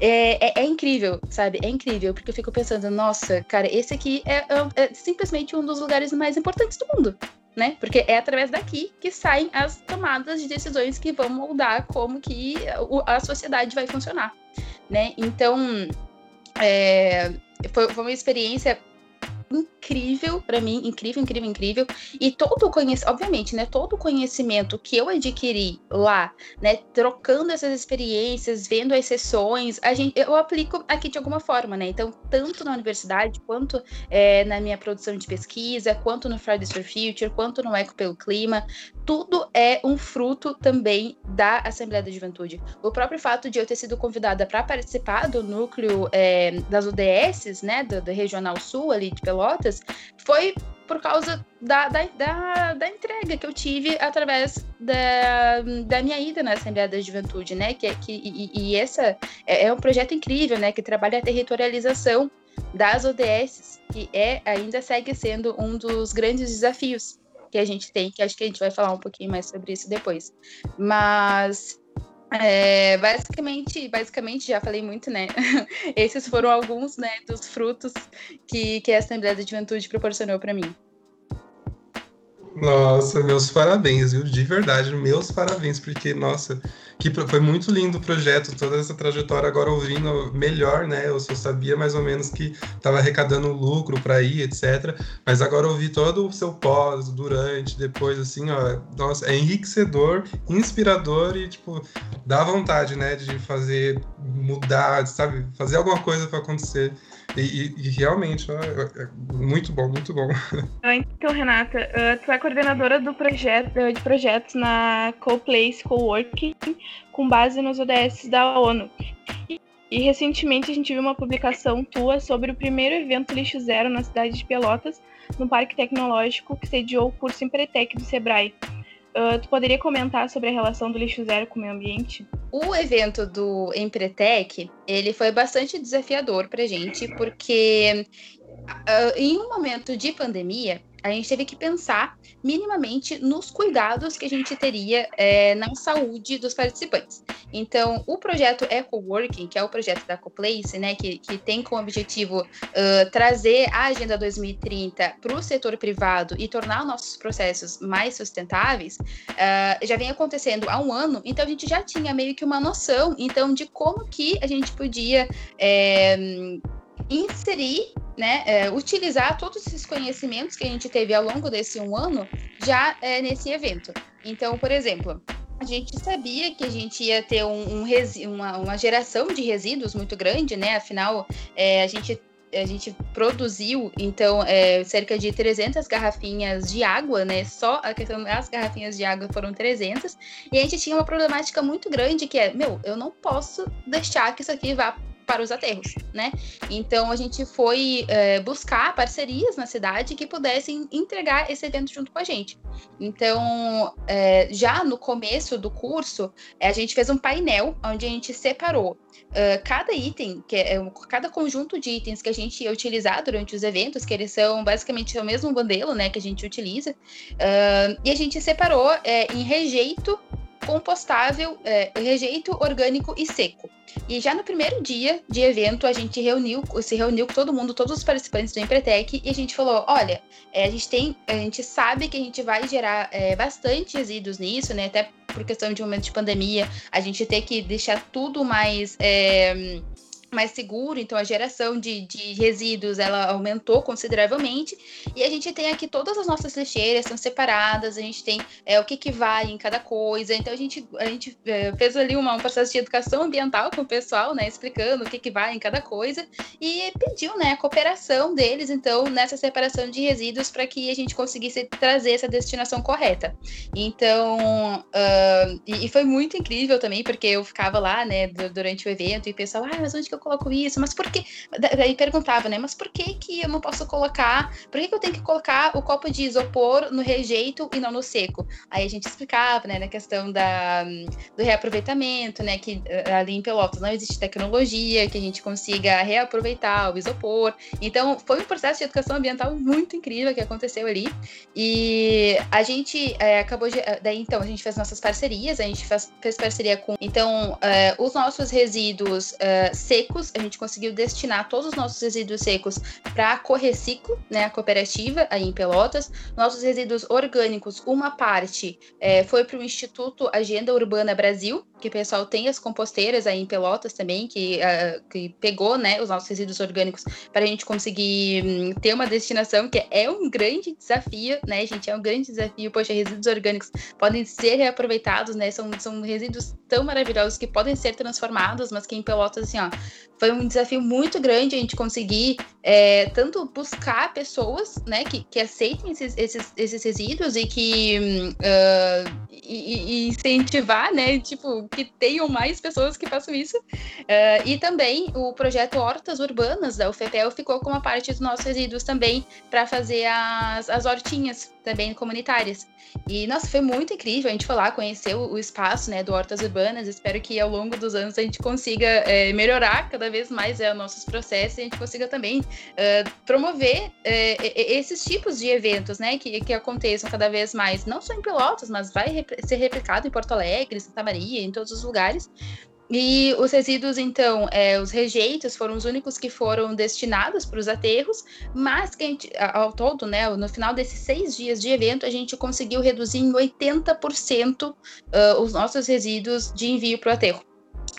É, é, é, incrível, sabe? É incrível, porque eu fico pensando, nossa, cara, esse aqui é, é, é simplesmente um dos lugares mais importantes do mundo. Né? Porque é através daqui que saem as tomadas de decisões que vão moldar como que a sociedade vai funcionar, né? Então, é, foi, foi uma experiência incrível para mim, incrível, incrível, incrível. E todo o conhecimento, obviamente, né, todo o conhecimento que eu adquiri lá, né, trocando essas experiências, vendo as sessões, a gente, eu aplico aqui de alguma forma, né? Então, tanto na universidade, quanto é, na minha produção de pesquisa, quanto no Fridays for Future, quanto no Eco pelo Clima, tudo é um fruto também da Assembleia da Juventude. O próprio fato de eu ter sido convidada para participar do núcleo é, das UDSs, né, do, do Regional Sul ali de Pelotas, foi por causa da, da, da, da, entrega que eu tive através da, da minha ida na Assembleia da Juventude, né? Que, que, e, e essa é, é, um projeto incrível, né? Que trabalha a territorialização das ODS, que é, ainda segue sendo um dos grandes desafios que a gente tem, que acho que a gente vai falar um pouquinho mais sobre isso depois. Mas é, basicamente, basicamente, já falei muito, né? Esses foram alguns né, dos frutos que, que a Assembleia da Juventude proporcionou para mim. Nossa, meus parabéns, viu? De verdade, meus parabéns, porque, nossa, que foi muito lindo o projeto, toda essa trajetória. Agora, ouvindo melhor, né? Eu só sabia mais ou menos que estava arrecadando lucro para ir, etc. Mas agora ouvir todo o seu pós, durante, depois, assim, ó, nossa, é enriquecedor, inspirador e, tipo, dá vontade, né, de fazer, mudar, sabe? Fazer alguma coisa para acontecer. E, e, realmente, é, é muito bom, muito bom. Então, Renata, uh, tu é coordenadora do projeto, de projetos na Co-Place Coworking, com base nos ODS da ONU. E, e recentemente a gente viu uma publicação tua sobre o primeiro evento Lixo Zero na cidade de Pelotas, no Parque Tecnológico, que sediou o curso Empretec do Sebrae. Uh, tu poderia comentar sobre a relação do lixo zero com o meio ambiente? O evento do Empretec, ele foi bastante desafiador para gente, porque uh, em um momento de pandemia, a gente teve que pensar minimamente nos cuidados que a gente teria é, na saúde dos participantes. Então, o projeto EcoWorking, que é o projeto da CoPlace, né, que, que tem como objetivo uh, trazer a Agenda 2030 para o setor privado e tornar nossos processos mais sustentáveis, uh, já vem acontecendo há um ano, então a gente já tinha meio que uma noção, então, de como que a gente podia é, inserir né, é, utilizar todos esses conhecimentos que a gente teve ao longo desse um ano já é, nesse evento. Então, por exemplo, a gente sabia que a gente ia ter um, um uma, uma, geração de resíduos muito grande, né? Afinal, é, a gente a gente produziu, então, é, cerca de 300 garrafinhas de água, né? Só a questão das garrafinhas de água foram 300. E a gente tinha uma problemática muito grande que é, meu, eu não posso deixar que isso aqui vá para os aterros, né? Então a gente foi é, buscar parcerias na cidade que pudessem entregar esse evento junto com a gente. Então, é, já no começo do curso, é, a gente fez um painel onde a gente separou uh, cada item, que é, cada conjunto de itens que a gente ia utilizar durante os eventos, que eles são basicamente o mesmo modelo, né, que a gente utiliza, uh, e a gente separou é, em rejeito compostável, é, rejeito orgânico e seco. E já no primeiro dia de evento, a gente reuniu, se reuniu com todo mundo, todos os participantes do Empretec, e a gente falou: olha, é, a gente tem, a gente sabe que a gente vai gerar é, bastante resíduos nisso, né? Até por questão de momento de pandemia, a gente tem que deixar tudo mais. É, mais seguro, então a geração de, de resíduos ela aumentou consideravelmente. E a gente tem aqui todas as nossas lixeiras são separadas, a gente tem é, o que, que vai em cada coisa, então a gente, a gente é, fez ali uma, um processo de educação ambiental com o pessoal, né, explicando o que, que vai em cada coisa. E pediu, né, a cooperação deles, então, nessa separação de resíduos para que a gente conseguisse trazer essa destinação correta. Então, uh, e, e, foi muito incrível também, porque eu ficava lá, né, durante o evento e o pessoal, ah, mas onde que eu coloco isso? Mas por que? Daí perguntava, né? Mas por que que eu não posso colocar? Por que, que eu tenho que colocar o copo de isopor no rejeito e não no seco? Aí a gente explicava, né, na questão da, do reaproveitamento, né, que eh, ali em Pelotas não existe tecnologia que a gente consiga reaproveitar o isopor. Então, foi um processo de educação ambiental muito incrível que aconteceu ali. E a gente é, acabou de, eh, daí então a gente fez nossas parcerias, a gente fez, fez parceria com então é, os nossos resíduos é, secos secos, a gente conseguiu destinar todos os nossos resíduos secos para a Correciclo, né, a cooperativa aí em Pelotas. Nossos resíduos orgânicos, uma parte é, foi para o Instituto Agenda Urbana Brasil, que o pessoal tem as composteiras aí em Pelotas também, que, uh, que pegou né, os nossos resíduos orgânicos para a gente conseguir um, ter uma destinação que é um grande desafio, né, gente? É um grande desafio. Poxa, resíduos orgânicos podem ser reaproveitados, né? São, são resíduos tão maravilhosos que podem ser transformados, mas que em Pelotas, assim, ó, foi um desafio muito grande a gente conseguir é, tanto buscar pessoas né, que, que aceitem esses, esses, esses resíduos e que uh, e, e incentivar, né, tipo, que tenham mais pessoas que façam isso. Uh, e também o projeto Hortas Urbanas da UFPEL ficou com uma parte dos nossos resíduos também para fazer as, as hortinhas também comunitárias. E, nossa, foi muito incrível. A gente foi lá, conhecer o, o espaço né, do Hortas Urbanas. Espero que ao longo dos anos a gente consiga é, melhorar cada vez mais é, nossos processos e a gente consiga também uh, promover é, esses tipos de eventos né, que, que aconteçam cada vez mais, não só em Pelotas, mas vai rep ser replicado em Porto Alegre, Santa Maria, em todos os lugares. E os resíduos, então, é, os rejeitos foram os únicos que foram destinados para os aterros, mas que gente, ao todo, né, no final desses seis dias de evento, a gente conseguiu reduzir em 80% uh, os nossos resíduos de envio para o aterro.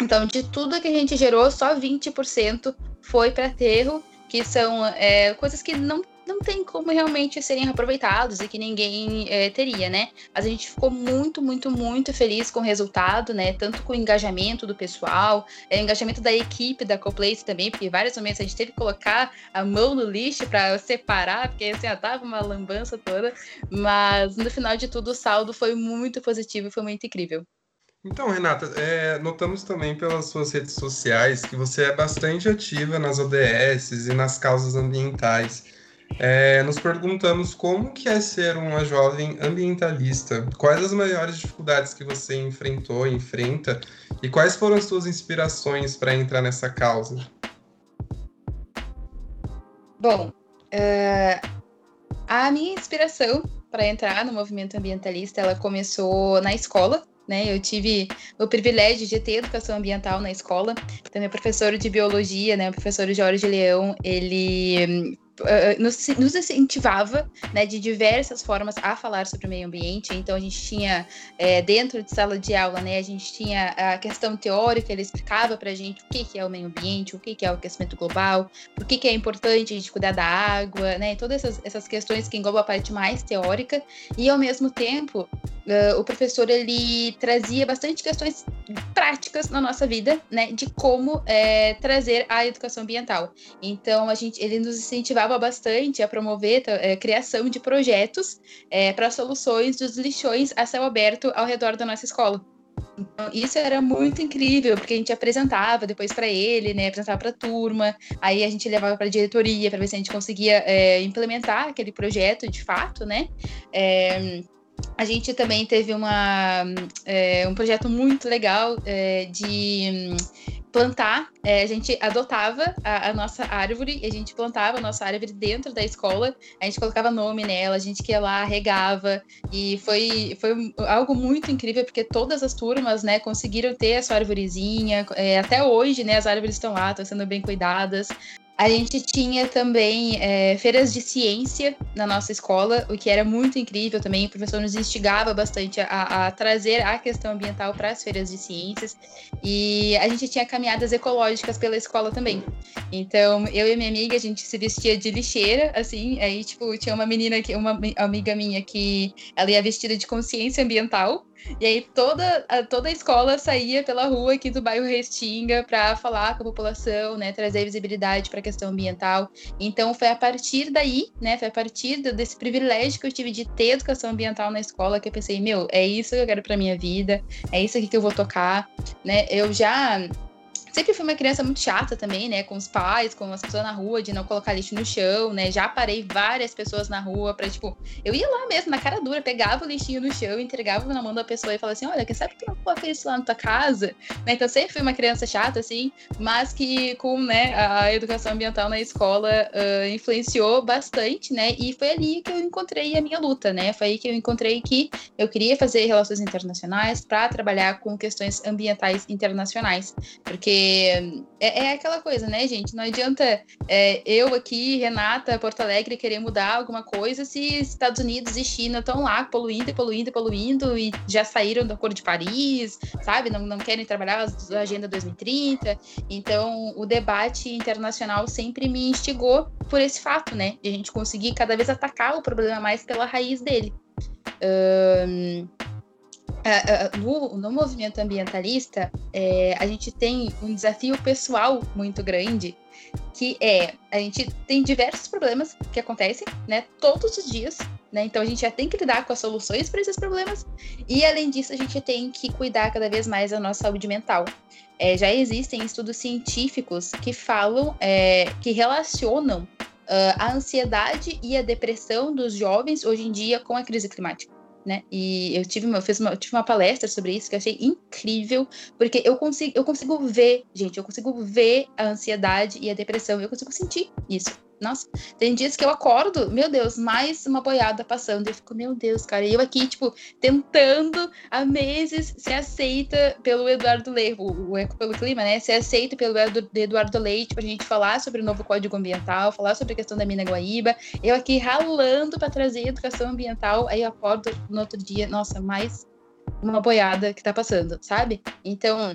Então, de tudo que a gente gerou, só 20% foi para aterro, que são é, coisas que não não tem como realmente serem aproveitados e que ninguém é, teria, né? A gente ficou muito, muito, muito feliz com o resultado, né? Tanto com o engajamento do pessoal, é, engajamento da equipe da Coplace também, porque vários momentos a gente teve que colocar a mão no lixo para separar, porque assim, já tava uma lambança toda. Mas no final de tudo, o saldo foi muito positivo e foi muito incrível. Então, Renata, é, notamos também pelas suas redes sociais que você é bastante ativa nas ODS e nas causas ambientais. É, nos perguntamos como que é ser uma jovem ambientalista, quais as maiores dificuldades que você enfrentou, enfrenta, e quais foram as suas inspirações para entrar nessa causa? Bom, uh, a minha inspiração para entrar no movimento ambientalista, ela começou na escola, né? Eu tive o privilégio de ter educação ambiental na escola. Então, meu professor de biologia, né, o professor Jorge Leão, ele uh, nos, nos, incentivava né, de diversas formas a falar sobre o meio ambiente. Então a gente tinha é, dentro de sala de aula, né, a gente tinha a questão teórica, ele explicava para a gente o que, que é o meio ambiente, o que, que é o aquecimento global, por que, que é importante a gente cuidar da água, né, todas essas, essas questões que englobam a parte mais teórica. E ao mesmo tempo, uh, o professor ele trazia bastante questões práticas na nossa vida, né, de como é, trazer a educação ambiental. Então a gente, ele nos incentivava ajudava bastante a promover a é, criação de projetos é, para soluções dos lixões a céu aberto ao redor da nossa escola. Então, isso era muito incrível, porque a gente apresentava depois para ele, né? Apresentava para a turma, aí a gente levava para a diretoria para ver se a gente conseguia é, implementar aquele projeto de fato, né? É, a gente também teve uma, é, um projeto muito legal de plantar, é, a gente adotava a, a, nossa árvore e a gente plantava a nossa árvore dentro da escola, a gente colocava nome nela, a gente que ia lá, regava, e foi, foi algo muito incrível, porque todas as turmas, né, conseguiram ter a sua árvorezinha, é, até hoje, né, as árvores estão lá, estão sendo bem cuidadas, a gente tinha também é, feiras de ciência na nossa escola, o que era muito incrível também. O professor nos instigava bastante a, a trazer a questão ambiental para as feiras de ciências. E a gente tinha caminhadas ecológicas pela escola também. Então, eu e minha amiga, a gente se vestia de lixeira, assim. Aí, tipo, tinha uma menina, que, uma amiga minha que ela ia vestida de consciência ambiental. E aí toda a, toda a escola saía pela rua aqui do bairro Restinga para falar com a população, né, trazer visibilidade para a questão ambiental. Então foi a partir daí, né, foi a partir desse privilégio que eu tive de ter educação ambiental na escola que eu pensei, meu, é isso que eu quero para minha vida, é isso aqui que eu vou tocar, né? Eu já Sempre fui uma criança muito chata também, né? Com os pais, com as pessoas na rua, de não colocar lixo no chão, né? Já parei várias pessoas na rua pra, tipo, eu ia lá mesmo, na cara dura, pegava o lixinho no chão, entregava na mão da pessoa e falava assim: olha, quem sabe que não coloca isso lá na tua casa? Né? Então sempre fui uma criança chata, assim, mas que com né, a educação ambiental na escola uh, influenciou bastante, né? E foi ali que eu encontrei a minha luta, né? Foi aí que eu encontrei que eu queria fazer relações internacionais para trabalhar com questões ambientais internacionais. Porque é, é, aquela coisa, né, gente? Não adianta é, eu aqui, Renata, Porto Alegre, querer mudar alguma coisa se Estados Unidos e China estão lá poluindo e poluindo e poluindo e já saíram do Acordo de Paris, sabe? Não, não querem trabalhar a Agenda 2030. Então, o debate internacional sempre me instigou por esse fato, né? De a gente conseguir cada vez atacar o problema mais pela raiz dele. Um, no, no, movimento ambientalista, é, a gente tem um desafio pessoal muito grande, que é a gente tem diversos problemas que acontecem, né, todos os dias, né? Então a gente já tem que lidar com as soluções para esses problemas e além disso a gente tem que cuidar cada vez mais da nossa saúde mental. É, já existem estudos científicos que falam, é, que relacionam uh, a ansiedade e a depressão dos jovens hoje em dia com a crise climática né? E eu tive uma, eu fiz uma, eu tive uma palestra sobre isso que eu achei incrível, porque eu consigo, eu consigo ver, gente, eu consigo ver a ansiedade e a depressão, eu consigo sentir isso. Nossa, tem dias que eu acordo, meu Deus, mais uma boiada passando. Eu fico, meu Deus, cara. E eu aqui, tipo, tentando há meses ser aceita pelo Eduardo Leite, o, Eco pelo Clima, né? Ser aceita pelo Eduardo Leite pra gente falar sobre o novo Código Ambiental, falar sobre a questão da mina Guaíba. Eu aqui ralando para trazer educação ambiental. Aí eu acordo no outro dia, nossa, mais uma boiada que tá passando, sabe? Então,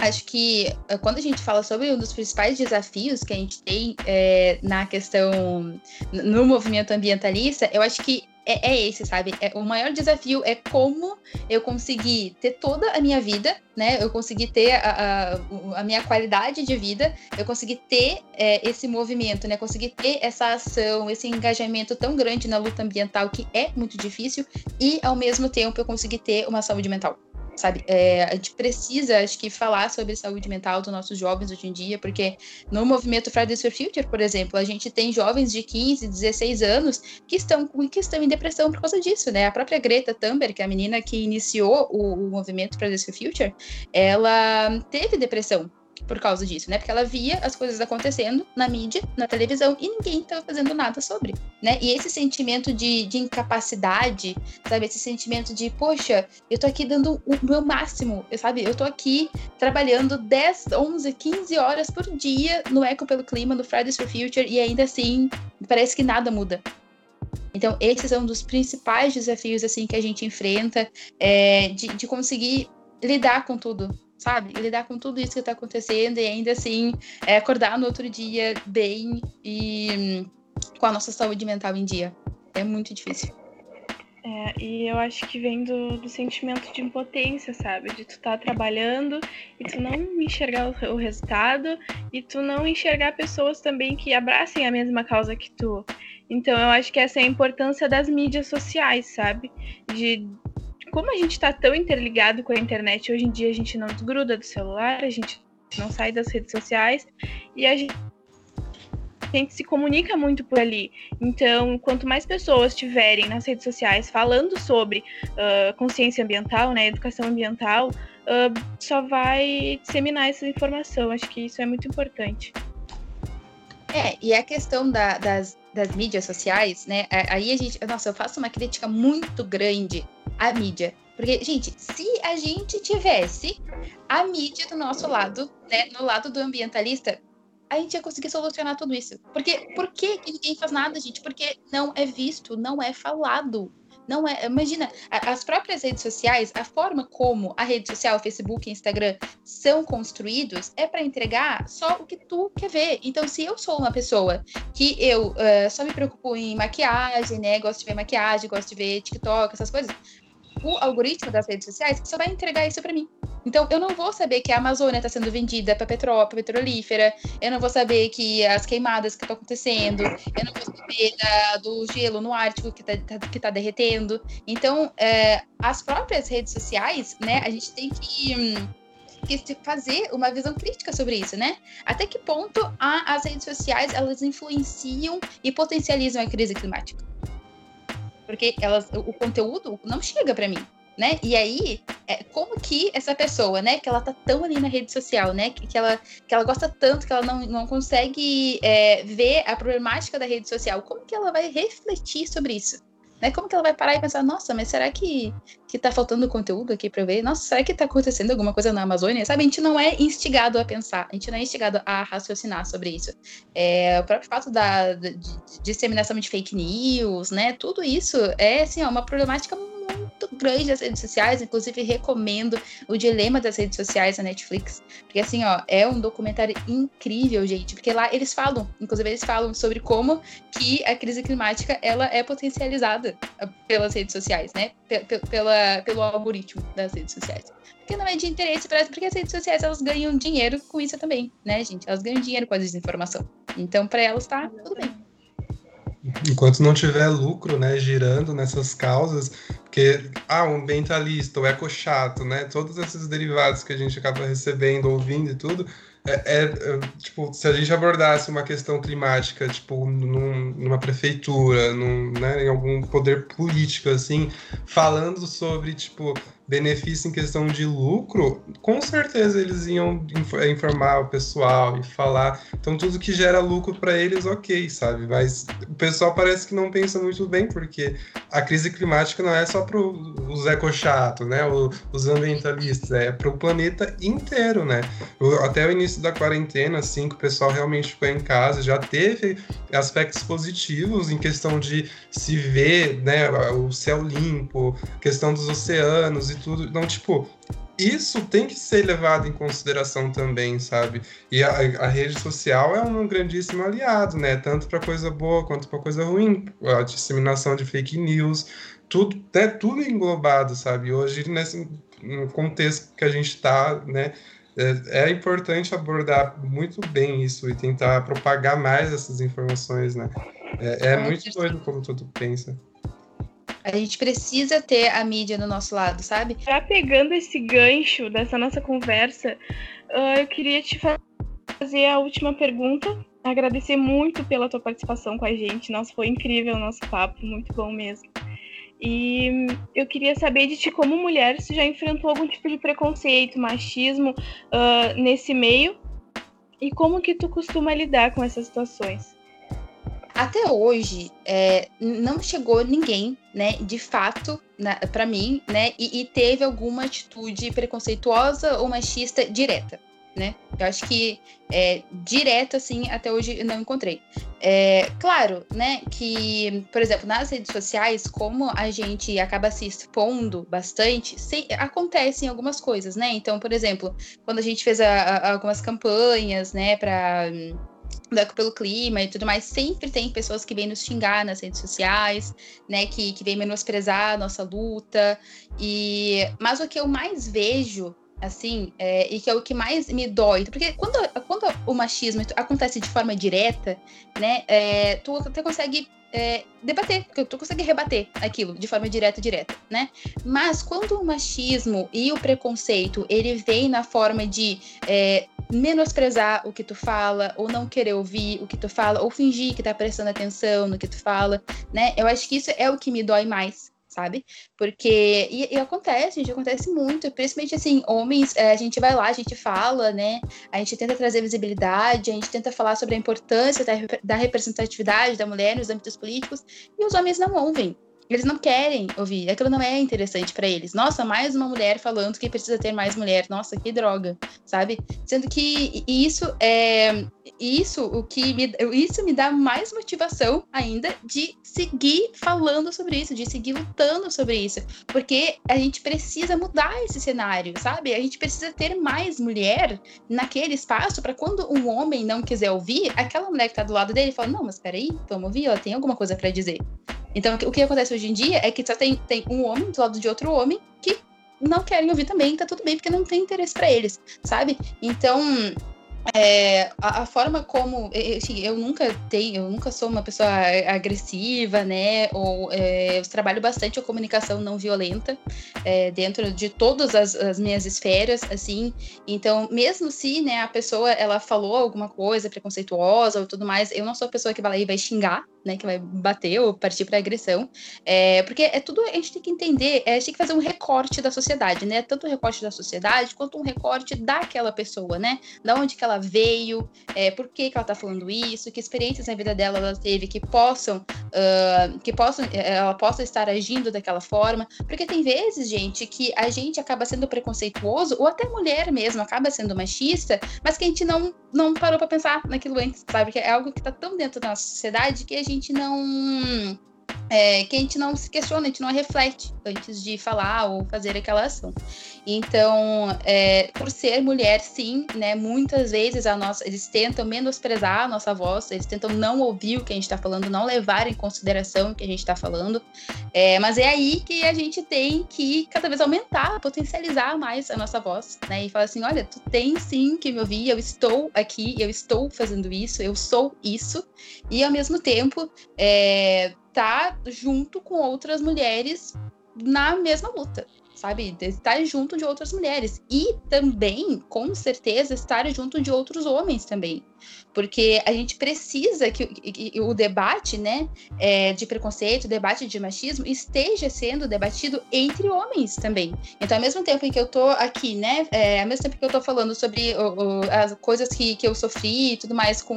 acho que eh, quando a gente fala sobre um dos principais desafios que a gente tem é, na questão no movimento ambientalista, eu acho que é, é, esse, sabe? É, o maior desafio é como eu conseguir ter toda a minha vida, né? Eu conseguir ter a, a, a minha qualidade de vida, eu conseguir ter é, esse movimento, né? Conseguir ter essa ação, esse engajamento tão grande na luta ambiental que é muito difícil e ao mesmo tempo eu conseguir ter uma saúde mental sabe? É, a gente precisa, acho que, falar sobre saúde mental dos nossos jovens hoje em dia, porque no movimento Fridays for Future, por exemplo, a gente tem jovens de 15, 16 anos que estão, que estão em depressão por causa disso, né? A própria Greta Thunberg, que é a menina que iniciou o, o movimento Fridays for Future, ela teve depressão por causa disso, né? Porque ela via as coisas acontecendo na mídia, na televisão, e ninguém estava fazendo nada sobre, né? E esse sentimento de, de incapacidade, sabe? Esse sentimento de, poxa, eu tô aqui dando o meu máximo, sabe? Eu tô aqui trabalhando 10, 11, 15 horas por dia no Eco pelo Clima, no Fridays for Future, e ainda assim, parece que nada muda. Então, esses são um dos principais desafios, assim, que a gente enfrenta, é, de, de conseguir lidar com tudo, sabe? lidar com tudo isso que está acontecendo e ainda assim é, acordar no outro dia bem e hum, com a nossa saúde mental em dia. É muito difícil. É, e eu acho que vem do, do sentimento de impotência, sabe? De tu estar tá trabalhando e tu não enxergar o, o, resultado e tu não enxergar pessoas também que abracem a mesma causa que tu. Então eu acho que essa é a importância das mídias sociais, sabe? De como a gente está tão interligado com a internet, hoje em dia a gente não desgruda do celular, a gente não sai das redes sociais e a gente, a gente se comunica muito por ali. Então, quanto mais pessoas tiverem nas redes sociais falando sobre uh, consciência ambiental, né, educação ambiental, uh, só vai disseminar essa informação. Acho que isso é muito importante. É, e a questão da, das, das mídias sociais, né? Aí a gente. Nossa, eu faço uma crítica muito grande a mídia. Porque, gente, se a gente tivesse a mídia do nosso lado, né, no lado do ambientalista, a gente ia conseguir solucionar tudo isso. Porque por que ninguém faz nada, gente? Porque não é visto, não é falado. Não é, imagina, as próprias redes sociais, a forma como a rede social, Facebook e Instagram são construídos é para entregar só o que tu quer ver. Então, se eu sou uma pessoa que eu uh, só me preocupo em maquiagem, né, gosto de ver maquiagem, gosto de ver TikTok, essas coisas, o algoritmo das redes sociais só vai entregar isso para mim. Então, eu não vou saber que a Amazônia está sendo vendida para petróleo, petrolífera, eu não vou saber que as queimadas que estão acontecendo, eu não vou saber da, do gelo no Ártico que está tá, que tá derretendo. Então, é, as próprias redes sociais, né, a gente tem que. Hum, que fazer uma visão crítica sobre isso, né? Até que ponto a, as redes sociais elas influenciam e potencializam a crise climática? porque elas, o conteúdo não chega para mim. Né? E aí, é, como que essa pessoa, né, que ela tá tão ali na rede social, né, que, que, ela, que ela gosta tanto que ela não, não consegue é, ver a problemática da rede social, como que ela vai refletir sobre isso? Né? Como que ela vai parar e pensar, nossa, mas será que, que tá faltando conteúdo aqui para ver? Nossa, será que tá acontecendo alguma coisa na Amazônia? Sabe, a gente não é instigado a pensar, a gente não é instigado a raciocinar sobre isso. É, o próprio fato da, de, de disseminação de fake news, né? Tudo isso é, assim, ó, uma problemática muito grande das redes sociais, inclusive recomendo o Dilema das Redes Sociais da Netflix, porque assim, ó, é um documentário incrível, gente, porque lá eles falam, inclusive eles falam sobre como que a crise climática, ela é potencializada pelas redes sociais, né, pela, pelo algoritmo das redes sociais. Porque não é de interesse para porque as redes sociais elas ganham dinheiro com isso também, né, gente? Elas ganham dinheiro com a desinformação. Então, para elas tá tudo bem enquanto não tiver lucro, né, girando nessas causas, porque, ah, um ambientalista, o eco chato, né, todos esses derivados que a gente acaba recebendo, ouvindo e tudo, é, é, é, tipo, se a gente abordasse uma questão climática, tipo, num, numa prefeitura, num, né, em algum poder político, assim, falando sobre, tipo, benefício em questão de lucro, com certeza eles iam informar o pessoal e falar. Então, tudo que gera lucro para eles, ok, sabe? Mas o pessoal parece que não pensa muito bem, porque a crise climática não é só para os ecochatos, né? Os ambientalistas, é para o planeta inteiro, né? Até o início da quarentena, assim, que o pessoal realmente ficou em casa, já teve aspectos positivos em questão de se ver, né? O céu limpo, questão dos oceanos e tudo. Então, tipo, isso tem que ser levado em consideração também, sabe? E a, a rede social é um grandíssimo aliado, né? Tanto para coisa boa quanto para coisa ruim. A disseminação de fake news, tudo, é tudo englobado, sabe? Hoje, nesse contexto que a gente está, né? É, é, importante abordar muito bem isso e tentar propagar mais essas informações, né? É, é muito doido como tudo pensa. A gente precisa ter a mídia no nosso lado, sabe? Já pegando esse gancho dessa nossa conversa, uh, eu queria te fazer a última pergunta. Agradecer muito pela tua participação com a gente. Nossa, foi incrível o nosso papo, muito bom mesmo. E eu queria saber de ti, como mulher, se já enfrentou algum tipo de preconceito, machismo uh, nesse meio e como que tu costuma lidar com essas situações? Até hoje, é, não chegou ninguém, né, de fato, para mim, né, e, e teve alguma atitude preconceituosa ou machista direta né? Eu acho que é, direto, assim, até hoje não encontrei. É, claro, né, que, por exemplo, nas redes sociais, como a gente acaba se expondo bastante, se, acontecem algumas coisas, né? Então, por exemplo, quando a gente fez a, a, algumas campanhas, né, para pelo clima e tudo mais, sempre tem pessoas que vêm nos xingar nas redes sociais, né, que, que vêm menosprezar a nossa luta, e mas o que eu mais vejo assim, é, e que é o que mais me dói. Porque quando, quando o machismo acontece de forma direta, né, é, tu até consegue é, debater, porque tu consegue rebater aquilo de forma direta direta, né? Mas quando o machismo e o preconceito, ele vem na forma de é, menosprezar o que tu fala, ou não querer ouvir o que tu fala, ou fingir que tá prestando atenção no que tu fala, né? Eu acho que isso é o que me dói mais, sabe? Porque, e, e, acontece, gente, acontece muito, principalmente assim, homens, é, a gente vai lá, a gente fala, né? A gente tenta trazer visibilidade, a gente tenta falar sobre a importância da, da representatividade da mulher nos âmbitos políticos, e os homens não ouvem, eles não querem ouvir, aquilo não é interessante para eles. Nossa, mais uma mulher falando que precisa ter mais mulher. Nossa, que droga, sabe? Sendo que isso é isso o que me, isso me dá mais motivação ainda de seguir falando sobre isso, de seguir lutando sobre isso, porque a gente precisa mudar esse cenário, sabe? A gente precisa ter mais mulher naquele espaço para quando um homem não quiser ouvir, aquela mulher que tá do lado dele fala: "Não, mas peraí, vamos ouvir, ela tem alguma coisa para dizer". Então, o que acontece hoje em dia é que só tem, tem um homem do lado de outro homem que não querem ouvir também, tá tudo bem, porque não tem interesse para eles, sabe? Então, é, a, a, forma como eu, assim, eu, nunca tenho, eu nunca sou uma pessoa agressiva, né? Ou é, eu trabalho bastante a comunicação não violenta é, dentro de todas as, as, minhas esferas, assim. Então, mesmo se, né, a pessoa ela falou alguma coisa preconceituosa ou tudo mais, eu não sou a pessoa que vai lá e vai xingar, né, que vai bater ou partir para agressão, é, porque é tudo a gente tem que entender, é, a gente tem que fazer um recorte da sociedade, né, tanto um recorte da sociedade quanto um recorte daquela pessoa, né, da onde que ela veio, é, por que que ela tá falando isso, que experiências na vida dela ela teve que possam, uh, que possam, é, ela possa estar agindo daquela forma, porque tem vezes, gente, que a gente acaba sendo preconceituoso ou até mulher mesmo acaba sendo machista, mas que a gente não não parou para pensar naquilo antes, sabe, que é algo que tá tão dentro da nossa sociedade que a gente gente não. É, que a gente não se questiona, a gente não reflete antes de falar ou fazer aquela ação. Então, é, por ser mulher, sim, né? Muitas vezes a nossa, eles tentam menosprezar a nossa voz, eles tentam não ouvir o que a gente está falando, não levar em consideração o que a gente está falando. É, mas é aí que a gente tem que cada vez aumentar, potencializar mais a nossa voz, né? E falar assim, olha, tu tem sim que me ouvir, eu estou aqui, eu estou fazendo isso, eu sou isso, e ao mesmo tempo é, tá junto com outras mulheres na mesma luta sabe? Estar junto de outras mulheres. E também, com certeza, estar junto de outros homens também. Porque a gente precisa que, o debate né, é, de preconceito, o debate de machismo, esteja sendo debatido entre homens também. Então, ao mesmo tempo em que eu tô aqui, né? É, ao mesmo tempo que eu tô falando sobre o, o, as coisas que, que eu sofri e tudo mais com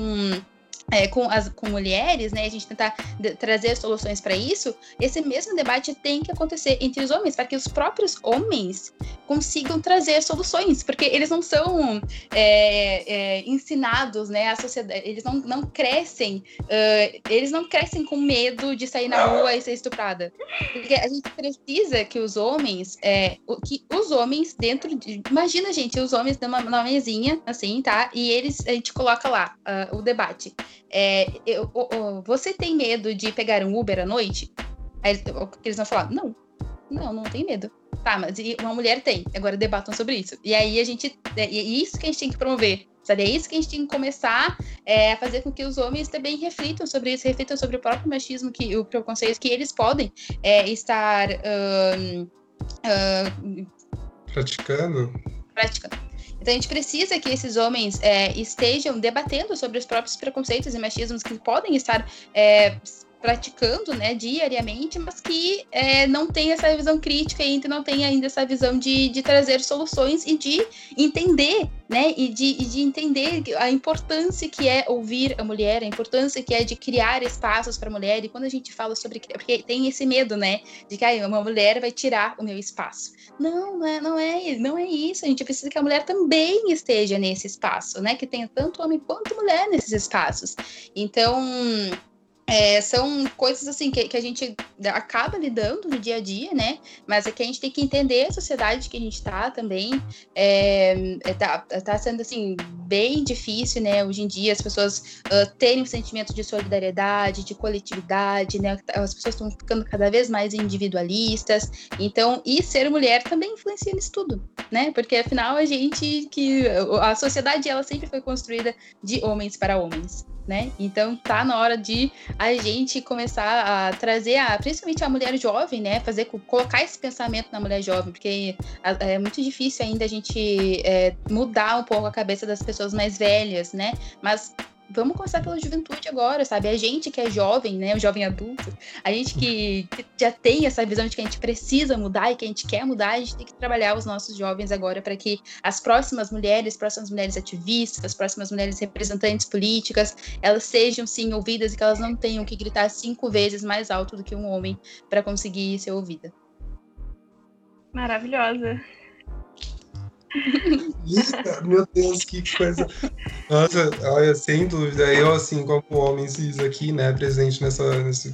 é, com, as, com mulheres, né, a gente tentar trazer soluções para isso, esse mesmo debate tem que acontecer entre os homens, para que os próprios homens consigam trazer soluções, porque eles não são é, é, ensinados, né, a sociedade, eles não, não crescem, uh, eles não crescem com medo de sair na rua e ser estuprada, porque a gente precisa que os homens, é, que os homens dentro de, imagina gente, os homens numa, numa mesinha, assim, tá, e eles, a gente coloca lá uh, o debate, é, eu, você tem medo de pegar um Uber à noite? Aí eles vão falar, não, não, não tem medo. Tá, mas uma mulher tem. Agora debatam sobre isso. E aí a gente. É, é isso que a gente tem que promover Sabe? É isso que a gente tem que começar é, a fazer com que os homens também reflitam sobre isso, reflitam sobre o próprio machismo, que, o preconceito que eles podem é, estar. Uh, uh, praticando. Praticando. Então a gente precisa que esses homens é, estejam debatendo sobre os próprios preconceitos e machismos que podem estar é, praticando né, diariamente, mas que é, não tem essa visão crítica e não tem ainda essa visão de, de trazer soluções e de entender, né? E de, e de entender a importância que é ouvir a mulher, a importância que é de criar espaços para a mulher. E quando a gente fala sobre. Porque tem esse medo, né? De que ah, uma mulher vai tirar o meu espaço. Não, não é, não é, não é isso. A gente precisa que a mulher também esteja nesse espaço, né? Que tenha tanto homem quanto mulher nesses espaços. Então é, são coisas assim que, que a gente acaba lidando no dia a dia, né? Mas é que a gente tem que entender a sociedade que a gente está também. É, é, tá, tá sendo assim bem difícil, né? Hoje em dia as pessoas uh, terem um sentimento de solidariedade, de coletividade, né? As pessoas estão ficando cada vez mais individualistas. Então, e ser mulher também influencia nisso tudo, né? Porque afinal a gente que a sociedade ela sempre foi construída de homens para homens né? Então tá na hora de a gente começar a trazer a, principalmente a mulher jovem, né? Fazer colocar esse pensamento na mulher jovem, porque é muito difícil ainda a gente é, mudar um pouco a cabeça das pessoas mais velhas, né? Mas vamos começar pela juventude agora, sabe? A gente que é jovem, né? O jovem adulto, a gente que, já tem essa visão de que a gente precisa mudar e que a gente quer mudar, a gente tem que trabalhar os nossos jovens agora para que as próximas mulheres, próximas mulheres ativistas, as próximas mulheres representantes políticas, elas sejam sim ouvidas e que elas não tenham que gritar cinco vezes mais alto do que um homem para conseguir ser ouvida. Maravilhosa. Meu Deus, que coisa. Nossa, olha, sem dúvida, eu, assim, como homem cis aqui, né, presente nessa,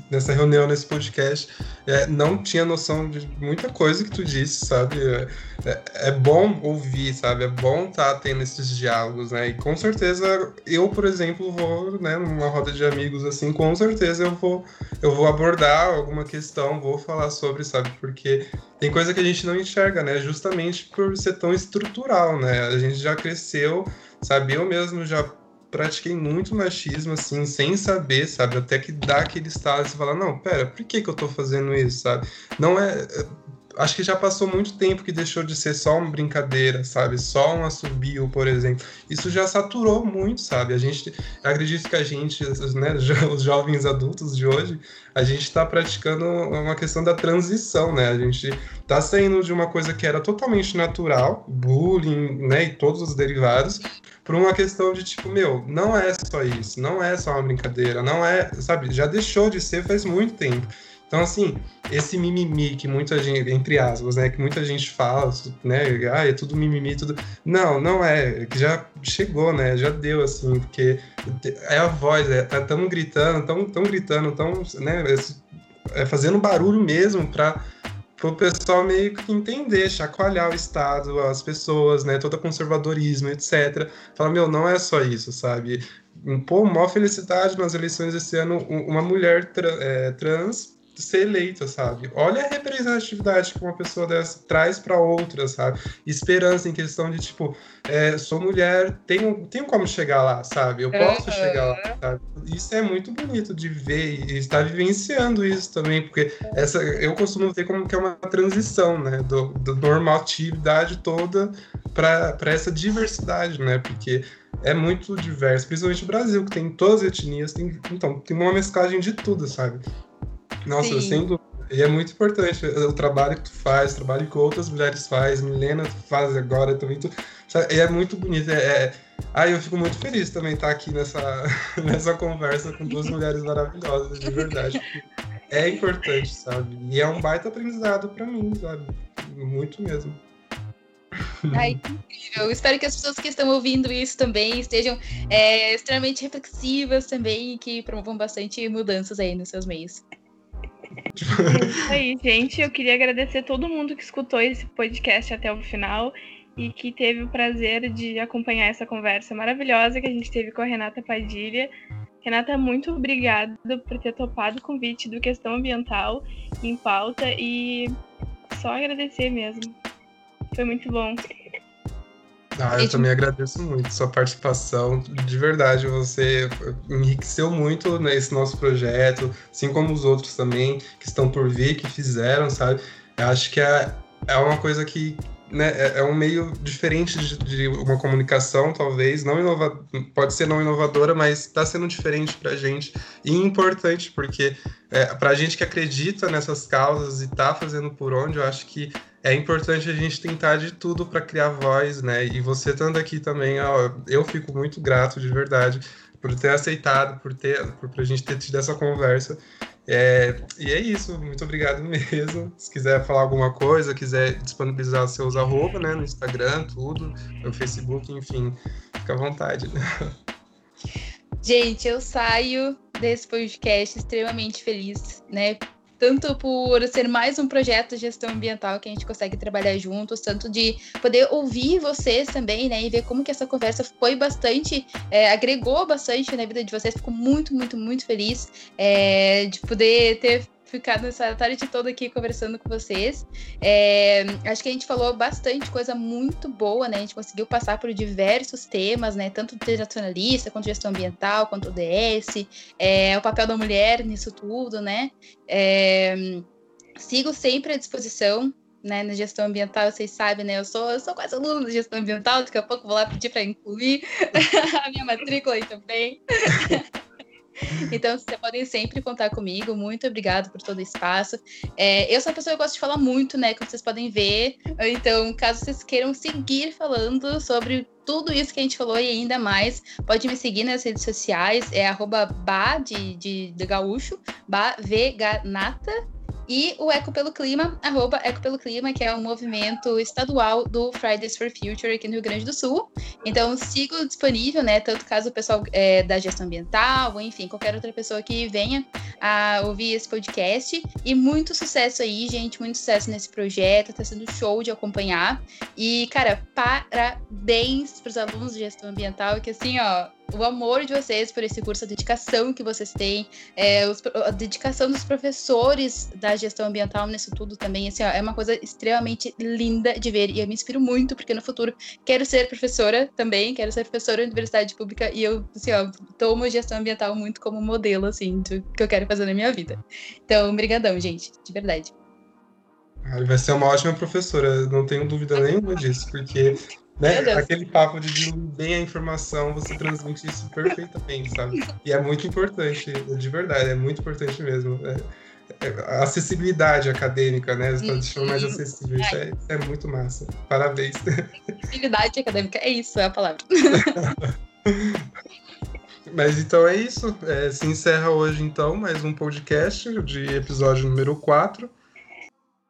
nessa reunião, nesse podcast, é, não tinha noção de muita coisa que tu disse, sabe? É, é, é bom ouvir, sabe? É bom estar tá tendo esses diálogos, né? E com certeza, eu, por exemplo, vou, né, numa roda de amigos, assim, com certeza eu vou, eu vou abordar alguma questão, vou falar sobre, sabe? Porque tem coisa que a gente não enxerga, né? Justamente por ser tão estrutural, né? A gente já cresceu, sabe? Eu mesmo já pratiquei muito machismo, assim, sem saber, sabe? Até que dá aquele estado e fala, não, pera, por que que eu tô fazendo isso, sabe? Não é acho que já passou muito tempo que deixou de ser só uma brincadeira, sabe? Só um assobio, por exemplo. Isso já saturou muito, sabe? A gente, acredito que a gente, né, os jovens adultos de hoje, a gente está praticando uma questão da transição, né? A gente está saindo de uma coisa que era totalmente natural, bullying, né, e todos os derivados, por uma questão de tipo, meu, não é só isso, não é só uma brincadeira, não é, sabe? Já deixou de ser faz muito tempo. Então, assim, esse mimimi que muita gente, entre aspas, né, que muita gente fala, né, ah, é tudo mimimi, tudo. Não, não é, que já chegou, né, já deu, assim, porque é a voz, é, tá gritando, tão, tão gritando, tão, né, é, é fazendo barulho mesmo para o pessoal meio que entender, chacoalhar o Estado, as pessoas, né, todo conservadorismo, etc. Fala, meu, não é só isso, sabe? Pô, maior felicidade nas eleições esse ano, uma mulher tra é, trans ser eleita, sabe? Olha a representatividade que uma pessoa dessa traz para outra, sabe? Esperança em questão de, tipo, é, sou mulher, tenho, tenho como chegar lá, sabe? Eu posso chegar lá, sabe? Isso é muito bonito de ver e estar vivenciando isso também, porque essa, eu costumo ver como que é uma transição, né? Do, do normatividade toda para essa diversidade, né? Porque é muito diverso, principalmente o Brasil, que tem todas as etnias, tem, então, tem uma mesclagem de tudo, sabe? Nossa, Sim. sem dúvida. E é muito importante o trabalho que tu faz, o trabalho que outras mulheres fazem, Milena faz agora também. Tu, é muito bonito. É, é... Ah, eu fico muito feliz também estar aqui nessa, nessa conversa com duas mulheres maravilhosas, de verdade. É importante, sabe? E é um baita aprendizado para mim, sabe? Muito mesmo. Ai, que incrível. Espero que as pessoas que estão ouvindo isso também estejam é, extremamente reflexivas também e que promovam bastante mudanças aí nos seus meios. É isso aí, gente. Eu queria agradecer todo mundo que escutou esse podcast até o final e que teve o prazer de acompanhar essa conversa maravilhosa que a gente teve com a Renata Padilha. Renata, muito obrigada por ter topado o convite do Questão Ambiental em pauta e só agradecer mesmo. Foi muito bom. Ah, eu também agradeço muito sua participação. De verdade, você enriqueceu muito nesse nosso projeto, assim como os outros também que estão por vir, que fizeram, sabe? Eu acho que é, é uma coisa que né, é, é um meio diferente de, de, uma comunicação, talvez, não inova, pode ser não inovadora, mas está sendo diferente para a gente e importante, porque é, para a gente que acredita nessas causas e está fazendo por onde, eu acho que é importante a gente tentar de tudo para criar voz, né? E você estando aqui também, ó, eu fico muito grato de verdade por ter aceitado, por ter, por a gente ter tido essa conversa. É, e é isso, muito obrigado mesmo. Se quiser falar alguma coisa, quiser disponibilizar seus arroba, né, no Instagram, tudo, no Facebook, enfim, fica à vontade. Gente, eu saio desse podcast extremamente feliz, né? Tanto por ser mais um projeto de gestão ambiental que a gente consegue trabalhar juntos, tanto de poder ouvir vocês também, né, e ver como que essa conversa foi bastante, é, agregou bastante na vida de vocês. Fico muito, muito, muito feliz é, de poder ter ficado essa tarde toda aqui conversando com vocês. É, acho que a gente falou bastante coisa muito boa, né? A gente conseguiu passar por diversos temas, né? Tanto do nacionalista, quanto gestão ambiental, quanto o DS, é, o papel da mulher nisso tudo, né? É, sigo sempre à disposição. Né, na gestão ambiental, vocês sabem, né? Eu sou, eu sou quase aluna de gestão ambiental, daqui a pouco vou lá pedir para incluir a minha matrícula aí também. Então, vocês podem sempre contar comigo. Muito obrigado por todo o espaço. É, eu sou uma pessoa que gosta de falar muito, né? Como vocês podem ver. Então, caso vocês queiram seguir falando sobre tudo isso que a gente falou e ainda mais, pode me seguir nas redes sociais. É arroba ba de, de, de gaúcho, ba veganata e o Eco pelo Clima, arroba Eco pelo Clima, que é um movimento estadual do Fridays for Future aqui no Rio Grande do Sul. Então, sigo disponível, né? Tanto caso o pessoal é, da gestão ambiental, ou enfim, qualquer outra pessoa que venha a ouvir esse podcast. E muito sucesso aí, gente, muito sucesso nesse projeto. Tá sendo show de acompanhar. E, cara, parabéns para os alunos de gestão ambiental, que assim, ó, o amor de vocês por esse curso, a dedicação que vocês têm, é, os, a dedicação dos professores da gestão ambiental nisso tudo também, assim, ó, é uma coisa extremamente linda de ver e eu me inspiro muito porque no futuro quero ser professora também, quero ser professora em universidade pública e eu, assim, ó, tomo gestão ambiental muito como modelo, assim, do que eu quero fazer na minha vida. Então, brigadão, gente, de verdade. Vai ser uma ótima professora, não tenho dúvida nenhuma disso, porque né? Aquele papo de diluir bem a informação, você transmite isso perfeitamente, sabe? E é muito importante, de verdade, é muito importante mesmo. É, é, acessibilidade acadêmica, né? Você está deixando mais acessível. Isso é, isso é muito massa. Parabéns. Acessibilidade acadêmica, é isso, é a palavra. Mas então é isso. É, se encerra hoje, então, mais um podcast de episódio número 4.